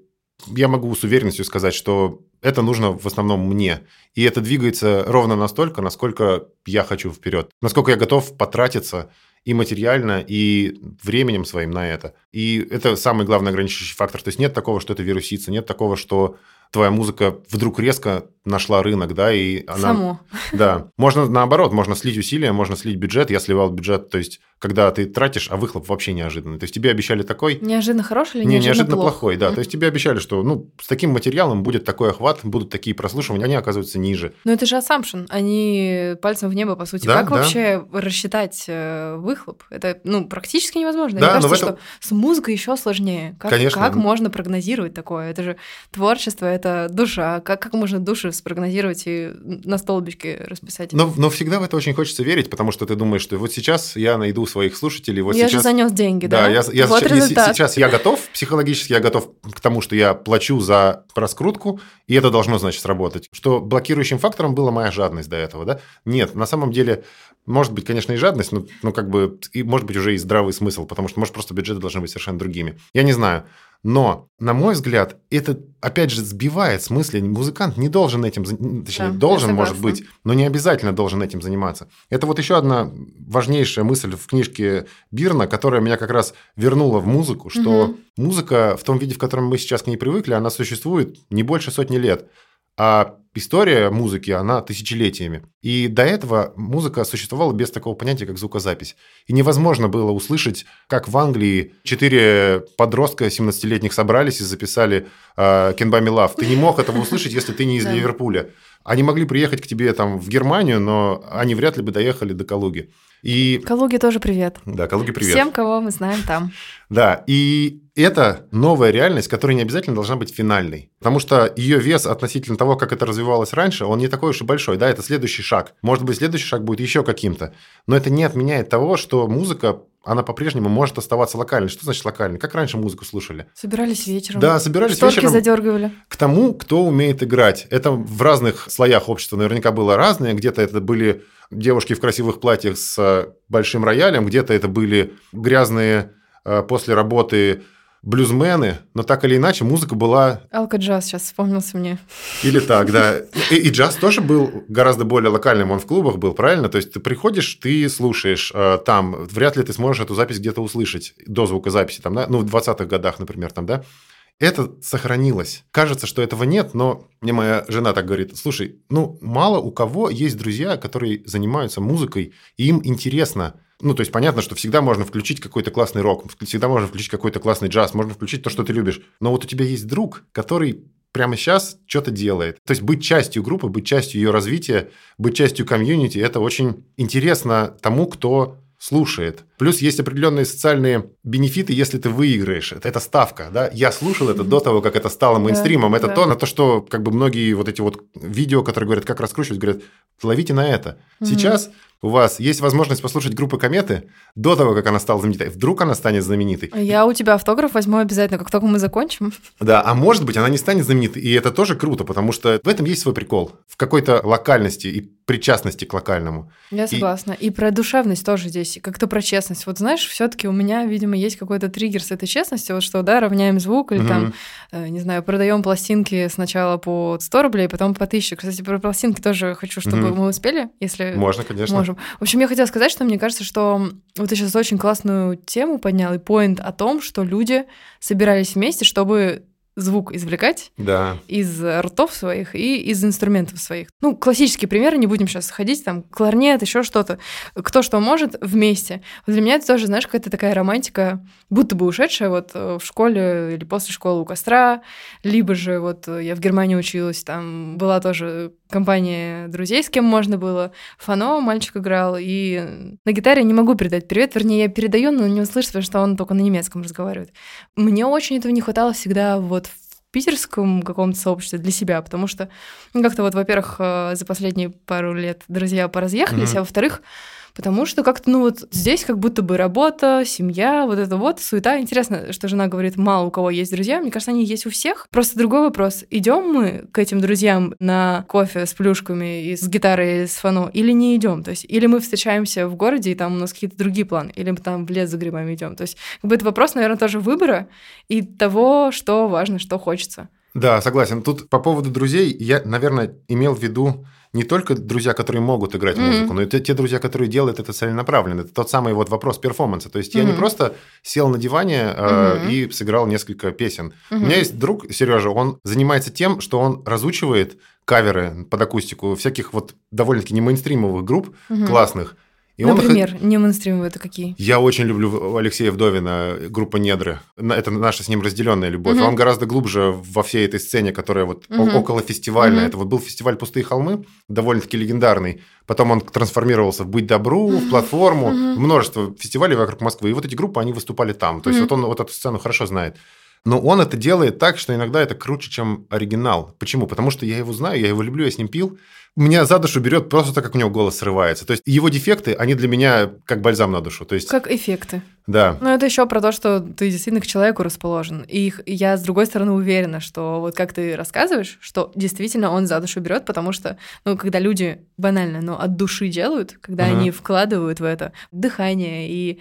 я могу с уверенностью сказать, что это нужно в основном мне. И это двигается ровно настолько, насколько я хочу вперед. Насколько я готов потратиться и материально, и временем своим на это. И это самый главный ограничивающий фактор. То есть нет такого, что это вирусится, нет такого, что твоя музыка вдруг резко нашла рынок, да, и она... Само. Да. Можно наоборот, можно слить усилия, можно слить бюджет. Я сливал бюджет, то есть когда ты тратишь, а выхлоп вообще неожиданный. То есть тебе обещали такой, Неожиданно хороший или не, неожиданно, неожиданно плох? плохой, да. То есть тебе обещали, что ну, с таким материалом будет такой охват, будут такие прослушивания, они оказываются ниже. Но это же assumption, они пальцем в небо, по сути. Да, как да. вообще рассчитать э, выхлоп? Это, ну, практически невозможно. Да, Мне кажется, этом- что с музыкой еще сложнее. Как, Конечно. как можно прогнозировать такое? Это же творчество, это душа. Как, как можно души спрогнозировать и на столбичке расписать? Но, но всегда в это очень хочется верить, потому что ты думаешь, что вот сейчас я найду своих слушателей, вот я сейчас... же занес деньги, да? Да, я, я вот сейчас, результат. сейчас я готов, психологически я готов к тому, что я плачу за раскрутку, и это должно, значит, сработать. Что блокирующим фактором была моя жадность до этого, да? Нет, на самом деле, может быть, конечно, и жадность, но, ну, как бы, и может быть, уже и здравый смысл, потому что, может, просто бюджеты должны быть совершенно другими. Я не знаю. Но, на мой взгляд, это, опять же, сбивает с мысли. Музыкант не должен этим, точнее, Да, должен, может быть, но не обязательно должен этим заниматься. Это вот еще одна важнейшая мысль в книжке Бирна, которая меня как раз вернула в музыку, что Мгм. музыка в том виде, в котором мы сейчас к ней привыкли, она существует не больше сотни лет. А история музыки, она тысячелетиями. И до этого музыка существовала без такого понятия, как звукозапись. И невозможно было услышать, как в Англии четыре подростка 17-летних собрались и записали э, «Can Buy Me Love». Ты не мог этого услышать, если ты не из. Ливерпуля. Они могли приехать к тебе там в Германию, но они вряд ли бы доехали до Калуги. И... Калуге тоже привет. Да, Калуги, привет. Всем, кого мы знаем там. Да, и это новая реальность, которая не обязательно должна быть финальной. Потому что ее вес относительно того, как это развивалось раньше, он не такой уж и большой. Да, это следующий шаг. Может быть, следующий шаг будет еще каким-то. Но это не отменяет того, что музыка, она по-прежнему может оставаться локальной. Что значит локальной? Как раньше музыку слушали? Собирались вечером. Да, собирались Шторки вечером задергивали. к тому, кто умеет играть. Это в разных слоях общества наверняка было разное. Где-то это были девушки в красивых платьях с э, большим роялем, где-то это были грязные э, после работы блюзмены, но так или иначе музыка была Алка-джаз сейчас вспомнился мне. или так, да. И, и джаз тоже был гораздо более локальным, он в клубах был, правильно? То есть ты приходишь, ты слушаешь э, там, вряд ли ты сможешь эту запись где-то услышать до звукозаписи, там, да? ну, в 20-х годах, например, там, да? Это сохранилось. Кажется, что этого нет, но мне моя жена так говорит, слушай, ну, мало у кого есть друзья, которые занимаются музыкой, и им интересно. Ну, то есть понятно, что всегда можно включить какой-то классный рок, всегда можно включить какой-то классный джаз, можно включить то, что ты любишь. Но вот у тебя есть друг, который прямо сейчас что-то делает. То есть быть частью группы, быть частью ее развития, быть частью комьюнити, это очень интересно тому, кто слушает. Плюс есть определенные социальные бенефиты, если ты выиграешь. Это, это ставка, да? Я слушал это до того, как это стало мейнстримом. это да. то, на то, что как бы многие вот эти вот видео, которые говорят, как раскручивать, говорят, ловите на это. Сейчас у вас есть возможность послушать группы Кометы до того, как она стала знаменитой. Вдруг она станет знаменитой. Я у тебя автограф возьму обязательно, как только мы закончим. Да, а может быть, она не станет знаменитой. И это тоже круто, потому что в этом есть свой прикол. В какой-то локальности и причастности к локальному. Я согласна. И, и про душевность тоже здесь, как-то про честность. Вот знаешь, все таки у меня, видимо, есть какой-то триггер с этой честностью, вот что, да, равняем звук или угу. там, э, не знаю, продаем пластинки сначала по 100 рублей, потом по 1000. Кстати, про пластинки тоже хочу, чтобы угу. мы успели, если Можно, конечно. можем. В общем, я хотела сказать, что мне кажется, что вот ты сейчас очень классную тему поднял и поинт о том, что люди собирались вместе, чтобы звук извлекать да. из ртов своих и из инструментов своих. Ну, классические примеры, не будем сейчас ходить, там, кларнет, еще что-то. Кто что может вместе. Вот для меня это тоже, знаешь, какая-то такая романтика, будто бы ушедшая вот э, в школе или после школы у костра, либо же вот я в Германии училась, там была тоже компания друзей, с кем можно было. Фано мальчик играл, и на гитаре не могу передать привет, вернее, я передаю, но не услышать, потому что он только на немецком разговаривает. Мне очень этого не хватало всегда вот в питерском каком-то сообществе для себя, потому что ну, как-то вот, во-первых, э, за последние пару лет друзья поразъехались, mm-hmm. а во-вторых, Потому что как-то, ну вот здесь как будто бы работа, семья, вот это вот, суета. Интересно, что жена говорит, мало у кого есть друзья. Мне кажется, они есть у всех. Просто другой вопрос. Идем мы к этим друзьям на кофе с плюшками и с гитарой, и с фано, или не идем? То есть, или мы встречаемся в городе, и там у нас какие-то другие планы, или мы там в лес за грибами идем. То есть, как бы это вопрос, наверное, тоже выбора и того, что важно, что хочется. Да, согласен. Тут по поводу друзей я, наверное, имел в виду не только друзья, которые могут играть mm-hmm. музыку, но и те, те друзья, которые делают это целенаправленно. Это тот самый вот вопрос перформанса. То есть mm-hmm. я не просто сел на диване э, mm-hmm. и сыграл несколько песен. Mm-hmm. У меня есть друг Сережа, он занимается тем, что он разучивает каверы под акустику всяких вот довольно-таки не мейнстримовых групп mm-hmm. классных. И Например, он... не мейнстримовые это какие? Я очень люблю Алексея Вдовина, группа «Недры». Это наша с ним разделенная любовь. Угу. Он гораздо глубже во всей этой сцене, которая вот угу. около фестивальная. Угу. Это вот был фестиваль «Пустые холмы», довольно-таки легендарный. Потом он трансформировался в «Быть добру», в «Платформу», угу. множество фестивалей вокруг Москвы. И вот эти группы, они выступали там. То есть вот он вот эту сцену хорошо знает. Но он это делает так, что иногда это круче, чем оригинал. Почему? Потому что я его знаю, я его люблю, я с ним пил меня за душу берет просто так, как у него голос срывается. То есть его дефекты, они для меня как бальзам на душу. То есть... Как эффекты. Да. Но это еще про то, что ты действительно к человеку расположен. И я, с другой стороны, уверена, что вот как ты рассказываешь, что действительно он за душу берет, потому что, ну, когда люди банально, но от души делают, когда uh-huh. они вкладывают в это дыхание и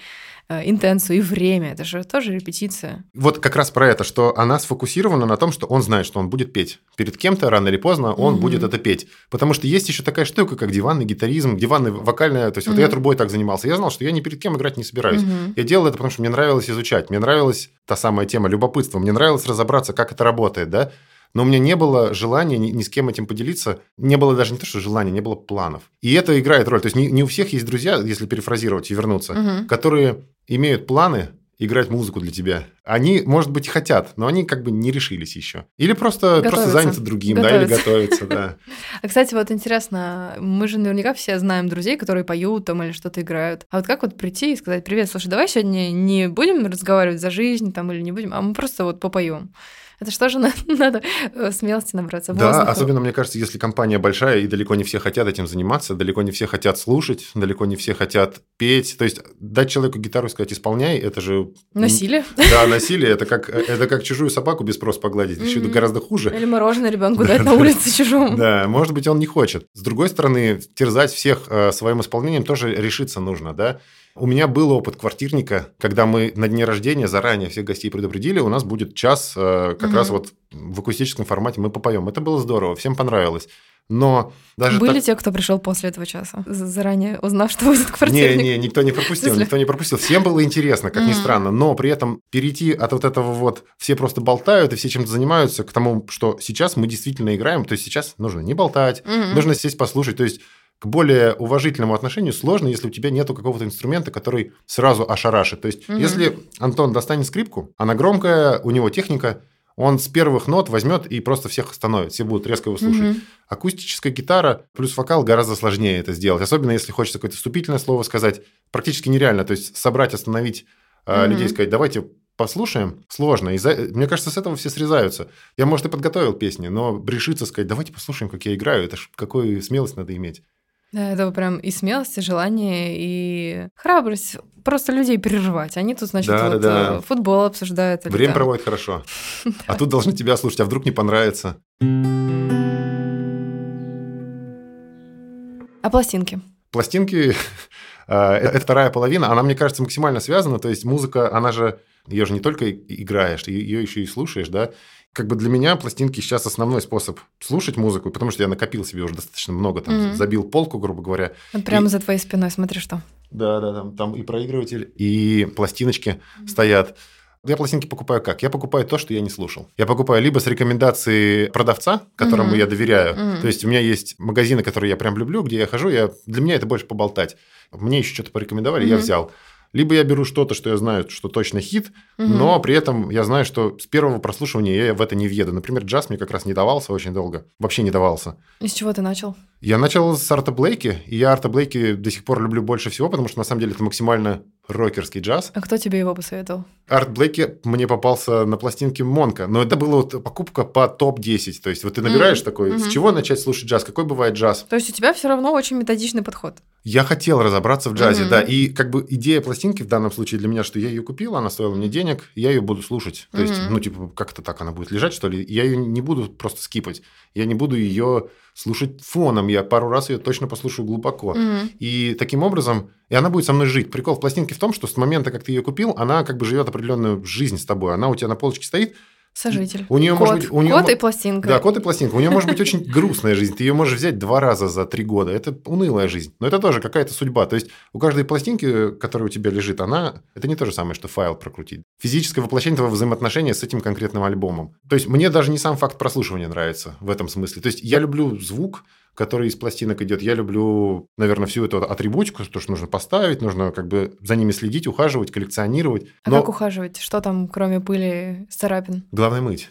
интенцию и время. Это же тоже репетиция. Вот как раз про это, что она сфокусирована на том, что он знает, что он будет петь. Перед кем-то рано или поздно он угу. будет это петь. Потому что есть еще такая штука, как диванный гитаризм, диванный вокальная. То есть угу. вот я трубой так занимался. Я знал, что я ни перед кем играть не собираюсь. Угу. Я делал это, потому что мне нравилось изучать. Мне нравилась та самая тема любопытства. Мне нравилось разобраться, как это работает, да. Но у меня не было желания ни, ни с кем этим поделиться. Не было даже не то, что желания, не было планов. И это играет роль. То есть не, не у всех есть друзья, если перефразировать и вернуться, угу. которые имеют планы играть музыку для тебя. Они, может быть, хотят, но они как бы не решились еще. Или просто, просто заняты другим, готовятся. да, или готовятся, да. А, кстати, вот интересно, мы же наверняка все знаем друзей, которые поют там или что-то играют. А вот как вот прийти и сказать, привет, слушай, давай сегодня не будем разговаривать за жизнь там или не будем, а мы просто вот попоем. Это что же надо э, смелости набраться? Да, особенно, мне кажется, если компания большая, и далеко не все хотят этим заниматься, далеко не все хотят слушать, далеко не все хотят петь. То есть дать человеку гитару и сказать «исполняй» – это же… Насилие. Да, насилие. Это как, это как чужую собаку без спроса погладить. Еще гораздо хуже. Или мороженое ребенку дать на улице чужому. Да, может быть, он не хочет. С другой стороны, терзать всех э, своим исполнением тоже решиться нужно, да? У меня был опыт квартирника, когда мы на дне рождения заранее всех гостей предупредили, у нас будет час э, как угу. раз вот в акустическом формате мы попоем. Это было здорово, всем понравилось. Но даже Были так... те, кто пришел после этого часа, заранее узнав, что будет квартирник? Не, не, никто не пропустил, никто не пропустил. Всем было интересно, как ни странно, но при этом перейти от вот этого вот все просто болтают и все чем-то занимаются к тому, что сейчас мы действительно играем, то есть сейчас нужно не болтать, нужно сесть послушать, то есть к более уважительному отношению сложно, если у тебя нету какого-то инструмента, который сразу ошарашит. То есть, угу. если Антон достанет скрипку, она громкая, у него техника, он с первых нот возьмет и просто всех остановит, все будут резко его слушать. Угу. Акустическая гитара плюс вокал гораздо сложнее это сделать, особенно если хочется какое-то вступительное слово сказать, практически нереально. То есть собрать, остановить угу. людей, сказать, давайте послушаем, сложно. И за... Мне кажется, с этого все срезаются. Я, может, и подготовил песни, но решиться сказать, давайте послушаем, как я играю, это ж какую смелость надо иметь. Да, это прям и смелость, и желание, и храбрость просто людей переживать. Они тут, значит, Да, вот, да, да. э, футбол обсуждают. Время там- проводит хорошо. А тут должны тебя слушать, а вдруг не понравится. А пластинки? Пластинки, э, это вторая половина, она, мне кажется, максимально связана. То есть музыка, она же, ее же не только играешь, ее еще и слушаешь, да. Как бы для меня пластинки сейчас основной способ слушать музыку, потому что я накопил себе уже достаточно много, там, Мгм. забил полку, грубо говоря. Прямо И- за твоей спиной, смотри что. Да, да, там, там и проигрыватель, и пластиночки стоят. Я пластинки покупаю как? Я покупаю то, что я не слушал. Я покупаю либо с рекомендации продавца, которому Мгм. я доверяю. Мгм. То есть у меня есть магазины, которые я прям люблю, где я хожу. Я... Для меня это больше поболтать. Мне еще что-то порекомендовали, я Мгм. взял. Либо я беру что-то, что я знаю, что точно хит, Мгм. но при этом я знаю, что с первого прослушивания я в это не въеду. Например, джаз мне как раз не давался очень долго. Вообще не давался. Из чего ты начал? Я начал с Арта Блейки, и я Арта Блейки до сих пор люблю больше всего, потому что на самом деле это максимально рокерский джаз. А кто тебе его посоветовал? Арт Блейки мне попался на пластинке Монка, но это была вот покупка по топ-10. То есть вот ты набираешь Мгм. такой, с Мгм. чего начать слушать джаз, какой бывает джаз. То есть у тебя все равно очень методичный подход. Я хотел разобраться в джазе, Мгм. да, и как бы идея пластинки в данном случае для меня, что я ее купил, она стоила мне денег, я ее буду слушать. То есть, Мгм. ну, типа, как-то так она будет лежать, что ли. Я ее не буду просто скипать, я не буду ее слушать фоном, я пару раз ее точно послушаю глубоко. Мгм. И таким образом, и она будет со мной жить. Прикол в пластинке в том, что с момента, как ты ее купил, она как бы живет определенную жизнь с тобой. Она у тебя на полочке стоит. Сожитель. У неё, кот. может быть, у неё кот и пластинка. Да, кот и пластинка. У нее может быть очень грустная жизнь. Ты ее можешь взять два раза за три года. Это унылая жизнь. Но это тоже какая-то судьба. То есть у каждой пластинки, которая у тебя лежит, она... Это не то же самое, что файл прокрутить. Физическое воплощение твоего взаимоотношения с этим конкретным альбомом. То есть мне даже не сам факт прослушивания нравится в этом смысле. То есть я люблю звук, который из пластинок идет. Я люблю, наверное, всю эту атрибутику, то, что нужно поставить, нужно как бы за ними следить, ухаживать, коллекционировать. А Но как ухаживать? Что там, кроме пыли, царапин? главное мыть.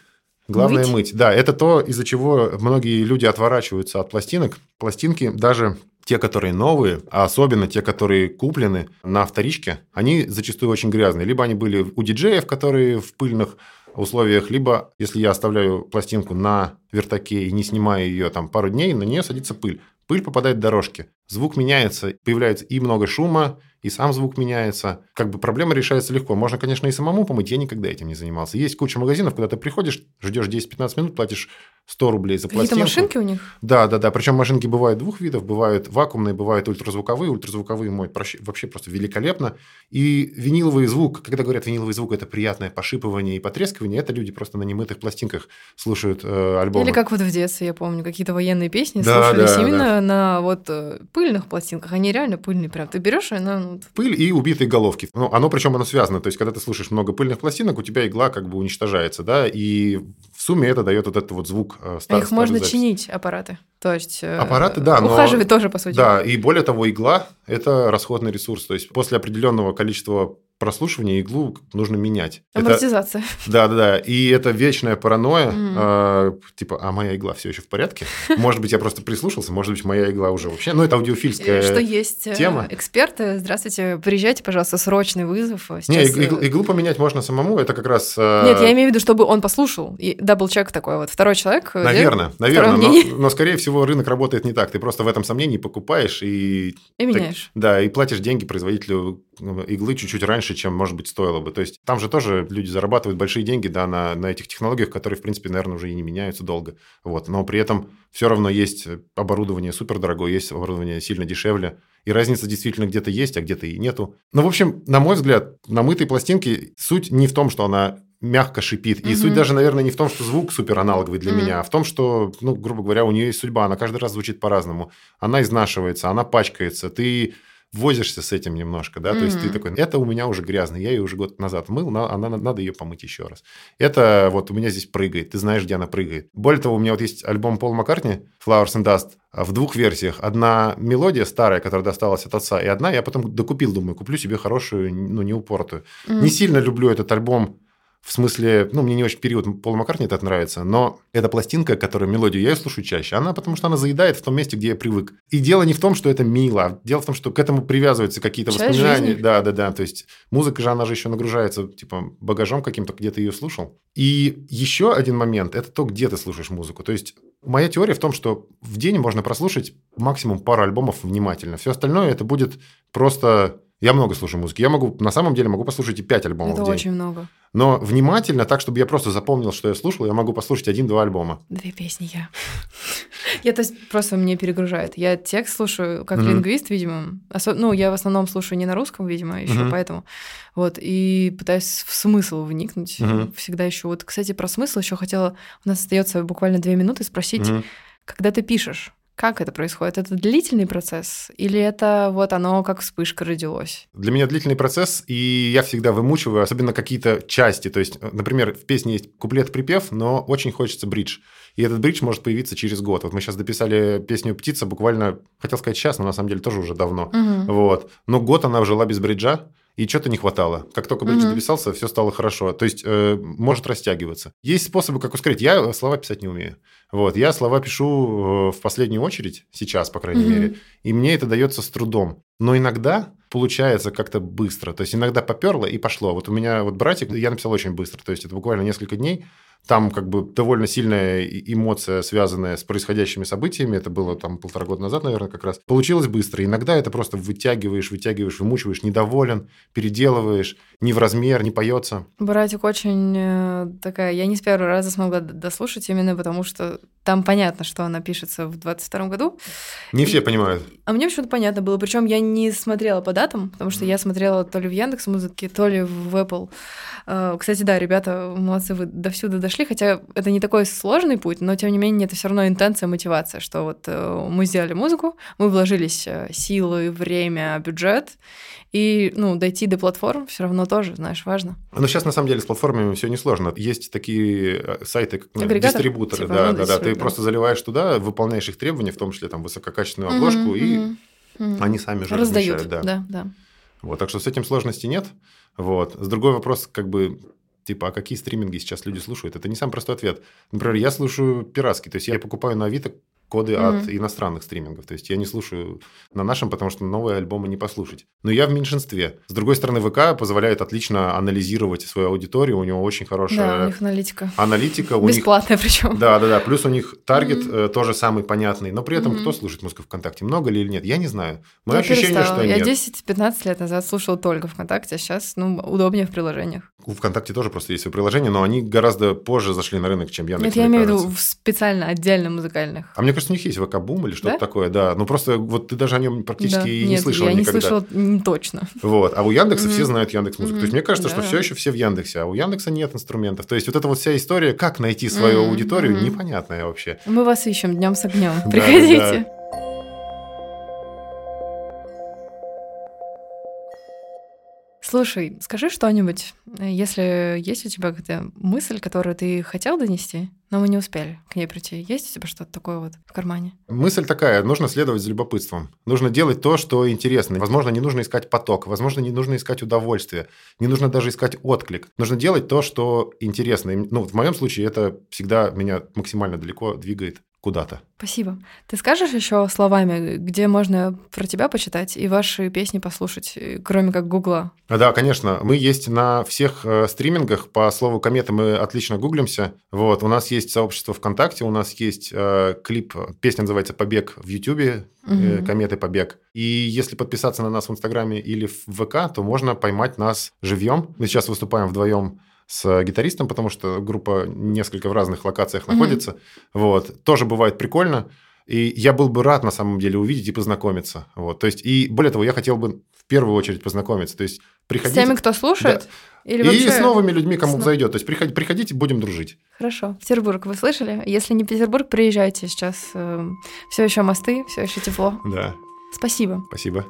Главное Мыть? мыть. Да, это то, из-за чего многие люди отворачиваются от пластинок. Пластинки, даже те, которые новые, а особенно те, которые куплены на вторичке, они зачастую очень грязные. Либо они были у диджеев, которые в пыльных условиях, либо если я оставляю пластинку на вертаке и не снимаю ее там пару дней, на нее садится пыль. Пыль попадает в дорожки. Звук меняется, появляется и много шума, и сам звук меняется. Как бы проблема решается легко. Можно, конечно, и самому помыть. Я никогда этим не занимался. Есть куча магазинов, куда ты приходишь, ждешь 10-15 минут, платишь 100 рублей за Какие-то пластинку. машинки у них? Да, да, да. Причем машинки бывают двух видов. Бывают вакуумные, бывают ультразвуковые. Ультразвуковые моют вообще просто великолепно. И виниловый звук, когда говорят виниловый звук, это приятное пошипывание и потрескивание, это люди просто на немытых пластинках слушают э, альбомы. Или как вот в детстве, я помню, какие-то военные песни Да, слушались да, именно на вот э, пыльных пластинках. Они реально пыльные прям. Ты берешь, и она... ну, вот- Пыль и убитые головки. Ну, оно причем оно связано. То есть, когда ты слушаешь много пыльных пластинок, у тебя игла как бы уничтожается, да, и в сумме это дает вот этот вот звук э, А стар- их можно записи. чинить, аппараты. То есть... э, Аппараты, да, но- Ухаживать тоже, по сути. Да, и более того, игла – это расходный ресурс. То есть, после определенного количества прослушивания иглу нужно менять. Амортизация. да, да, да. И это вечная паранойя. Мгм. э, типа, а моя игла все еще в порядке? Может быть, я просто прислушался, может быть, моя игла уже вообще. Ну, это аудиофильская. Что есть э, тема. эксперты. Здравствуйте, приезжайте, пожалуйста, срочный вызов. Не, Сейчас, иг- иг- э, иглу поменять можно самому. Это как раз. э, Нет, я имею в виду, чтобы он послушал. И double-check такой вот. Второй человек. э, Наверное, второе наверное, но, но, скорее всего, рынок работает не так. Ты просто в этом сомнении покупаешь и, И меняешь. да, и платишь деньги производителю иглы чуть-чуть раньше, чем, может быть, стоило бы. То есть там же тоже люди зарабатывают большие деньги да, на, на этих технологиях, которые, в принципе, наверное, уже и не меняются долго. Вот. Но при этом все равно есть оборудование супердорогое, есть оборудование сильно дешевле. И разница действительно где-то есть, а где-то и нету. Но, в общем, на мой взгляд, на мытой пластинке суть не в том, что она мягко шипит. И Мгм. суть даже, наверное, не в том, что звук супер аналоговый для Мгм. меня, а в том, что, ну, грубо говоря, у нее есть судьба. Она каждый раз звучит по-разному. Она изнашивается, она пачкается. Ты возишься с этим немножко, да, то есть ты такой, это у меня уже грязный, я ее уже год назад мыл, на- она, надо ее помыть еще раз. Это вот у меня здесь прыгает, ты знаешь, где она прыгает. Более того, у меня вот есть альбом Пол Маккартни «Flowers and Dust» а, в двух версиях. Одна мелодия старая, которая досталась от отца, и одна я потом докупил, думаю, куплю себе хорошую, ну, не упортую. Мгм. Не сильно люблю этот альбом, в смысле, ну, мне не очень период Пола Маккартни этот нравится, но эта пластинка, которая мелодию я слушаю чаще, она потому что она заедает в том месте, где я привык. И дело не в том, что это мило, а дело в том, что к этому привязываются какие-то воспоминания. жизни. Да, да, да. То есть музыка же, она же еще нагружается, типа, багажом каким-то, где ты ее слушал. И еще один момент – это то, где ты слушаешь музыку. То есть Моя теория в том, что в день можно прослушать максимум пару альбомов внимательно. Все остальное это будет просто я много слушаю музыки. Я могу, на самом деле, могу послушать и 5 альбомов Это в день. очень много. Но внимательно, так, чтобы я просто запомнил, что я слушал, я могу послушать один-два альбома. Две песни я. Я, то есть, просто мне перегружает. Я текст слушаю как лингвист, видимо. Ну, я в основном слушаю не на русском, видимо, еще Мгм. поэтому. Вот, и пытаюсь в смысл вникнуть. Всегда ищу. Вот, кстати, про смысл еще хотела... У нас остается буквально две минуты спросить, когда ты пишешь, как это происходит? Это длительный процесс? Или это вот оно как вспышка родилось? Для меня длительный процесс, и я всегда вымучиваю, особенно какие-то части. То есть, э, например, в песне есть куплет-припев, но очень хочется бридж. И этот бридж может появиться через год. Вот мы сейчас дописали песню «Птица» буквально, хотел сказать сейчас, но на самом деле тоже уже давно. Мгм. Вот. Но год она жила без бриджа, и что-то не хватало. Как только бридж Мгм. дописался, все стало хорошо. То есть, э, может растягиваться. Есть способы, как ускорить. Я слова писать не умею. Вот. Я слова пишу э, в последнюю очередь, сейчас, по крайней Мгм. мере, и мне это дается с трудом. Но иногда получается как-то быстро. То есть, иногда поперло и пошло. Вот у меня вот братик, я написал очень быстро. То есть, это буквально несколько дней. Там как бы довольно сильная эмоция, связанная с происходящими событиями. Это было там полтора года назад, наверное, как раз. Получилось быстро. Иногда это просто вытягиваешь, вытягиваешь, вымучиваешь, недоволен, переделываешь, не в размер, не поется. Братик очень э, такая... Я не с первого раза смогла дослушать, именно потому что там понятно, что она пишется в 22 году. Не все понимают. А мне почему-то понятно было. Причем я не смотрела по датам, потому что я смотрела то ли в Яндекс Музыке, то ли в Apple. Э, Кстати, да, ребята, молодцы, вы до всюду дошли, хотя это не такой сложный путь, но тем не менее это все равно интенция, мотивация, что вот э, мы сделали музыку, мы вложились э, силы, время, бюджет, и ну дойти до платформ все равно тоже, знаешь, важно. Но сейчас, на самом деле, с платформами все несложно. Есть такие э, сайты, как ну, дистрибуторы. Типа, да, ну, да, да. Ты просто заливаешь туда, выполняешь их требования, в том числе там высококачественную обложку, Мгм, и мгм. они сами же раздают. размещают, Да, да. Вот, так что с этим сложности нет. Вот. С другой вопрос, как бы, типа, а какие стриминги сейчас люди слушают? Это не самый простой ответ. Например, я слушаю пиратский, то есть я покупаю на Авито коды Мгм. от иностранных стримингов. То есть я не слушаю на нашем, потому что новые альбомы не послушать. Но я в меньшинстве. С другой стороны, ВК позволяет отлично анализировать свою аудиторию. У него очень Да, у хорошая них аналитика. аналитика. У них Бесплатная причем. да, да, да. Плюс у них таргет э, тоже самый понятный. Но при этом Мгм. кто слушает музыку ВКонтакте? Много ли или нет? Я не знаю. Мое Я ощущение, перестала. что Я нет. 10-15 лет назад слушала только ВКонтакте, а сейчас ну, удобнее в приложениях. У ВКонтакте тоже просто есть свои приложения, но они гораздо позже зашли на рынок, чем Яндекс. Нет, я имею в виду в специально отдельно музыкальных. А мне кажется, у них есть ВК-бум или что-то Да? такое, да. Ну просто вот ты даже о нем практически Да. и не Нет, слышал я никогда. не слышала м, точно. Вот. А у Яндекса Мгм. все знают Яндекс Музыку. То есть мне кажется, что Да. все еще все в Яндексе, а у Яндекса нет инструментов. То есть вот эта вот вся история, как найти свою Мгм. аудиторию, непонятная вообще. Мы вас ищем днем с огнем. Приходите. Слушай, скажи что-нибудь, э, если есть у тебя какая-то мысль, которую ты хотел донести, но мы не успели к ней прийти. Есть у тебя что-то такое вот в кармане? Мысль такая, нужно следовать за любопытством. Нужно делать то, что интересно. Возможно, не нужно искать поток, возможно, не нужно искать удовольствие, не нужно даже искать отклик. Нужно делать то, что интересно. Ну, в моем случае это всегда меня максимально далеко двигает куда-то. Спасибо. Ты скажешь еще словами, где можно про тебя почитать и ваши песни послушать, э, кроме как Гугла? А, Да, конечно. Мы есть на всех э, стримингах. По слову кометы мы отлично гуглимся. Вот. У нас есть сообщество ВКонтакте, у нас есть э, клип, песня называется «Побег» в Ютубе, э, Мгм. «Кометы Побег». И если подписаться на нас в Инстаграме или в ВК, то можно поймать нас живьем. Мы сейчас выступаем вдвоем с гитаристом, потому что группа несколько в разных локациях Мгм. находится. Вот. Тоже бывает прикольно. И я был бы рад, на самом деле, увидеть и познакомиться. Вот. То есть, и более того, я хотел бы в первую очередь познакомиться. То есть, С приходите... теми, кто слушает? Или И с новыми людьми, кому с- зайдет. То есть приходите, приходите, будем дружить. Хорошо. Петербург, вы слышали? Если не Петербург, приезжайте сейчас. все еще мосты, все еще тепло. Да, Спасибо. спасибо.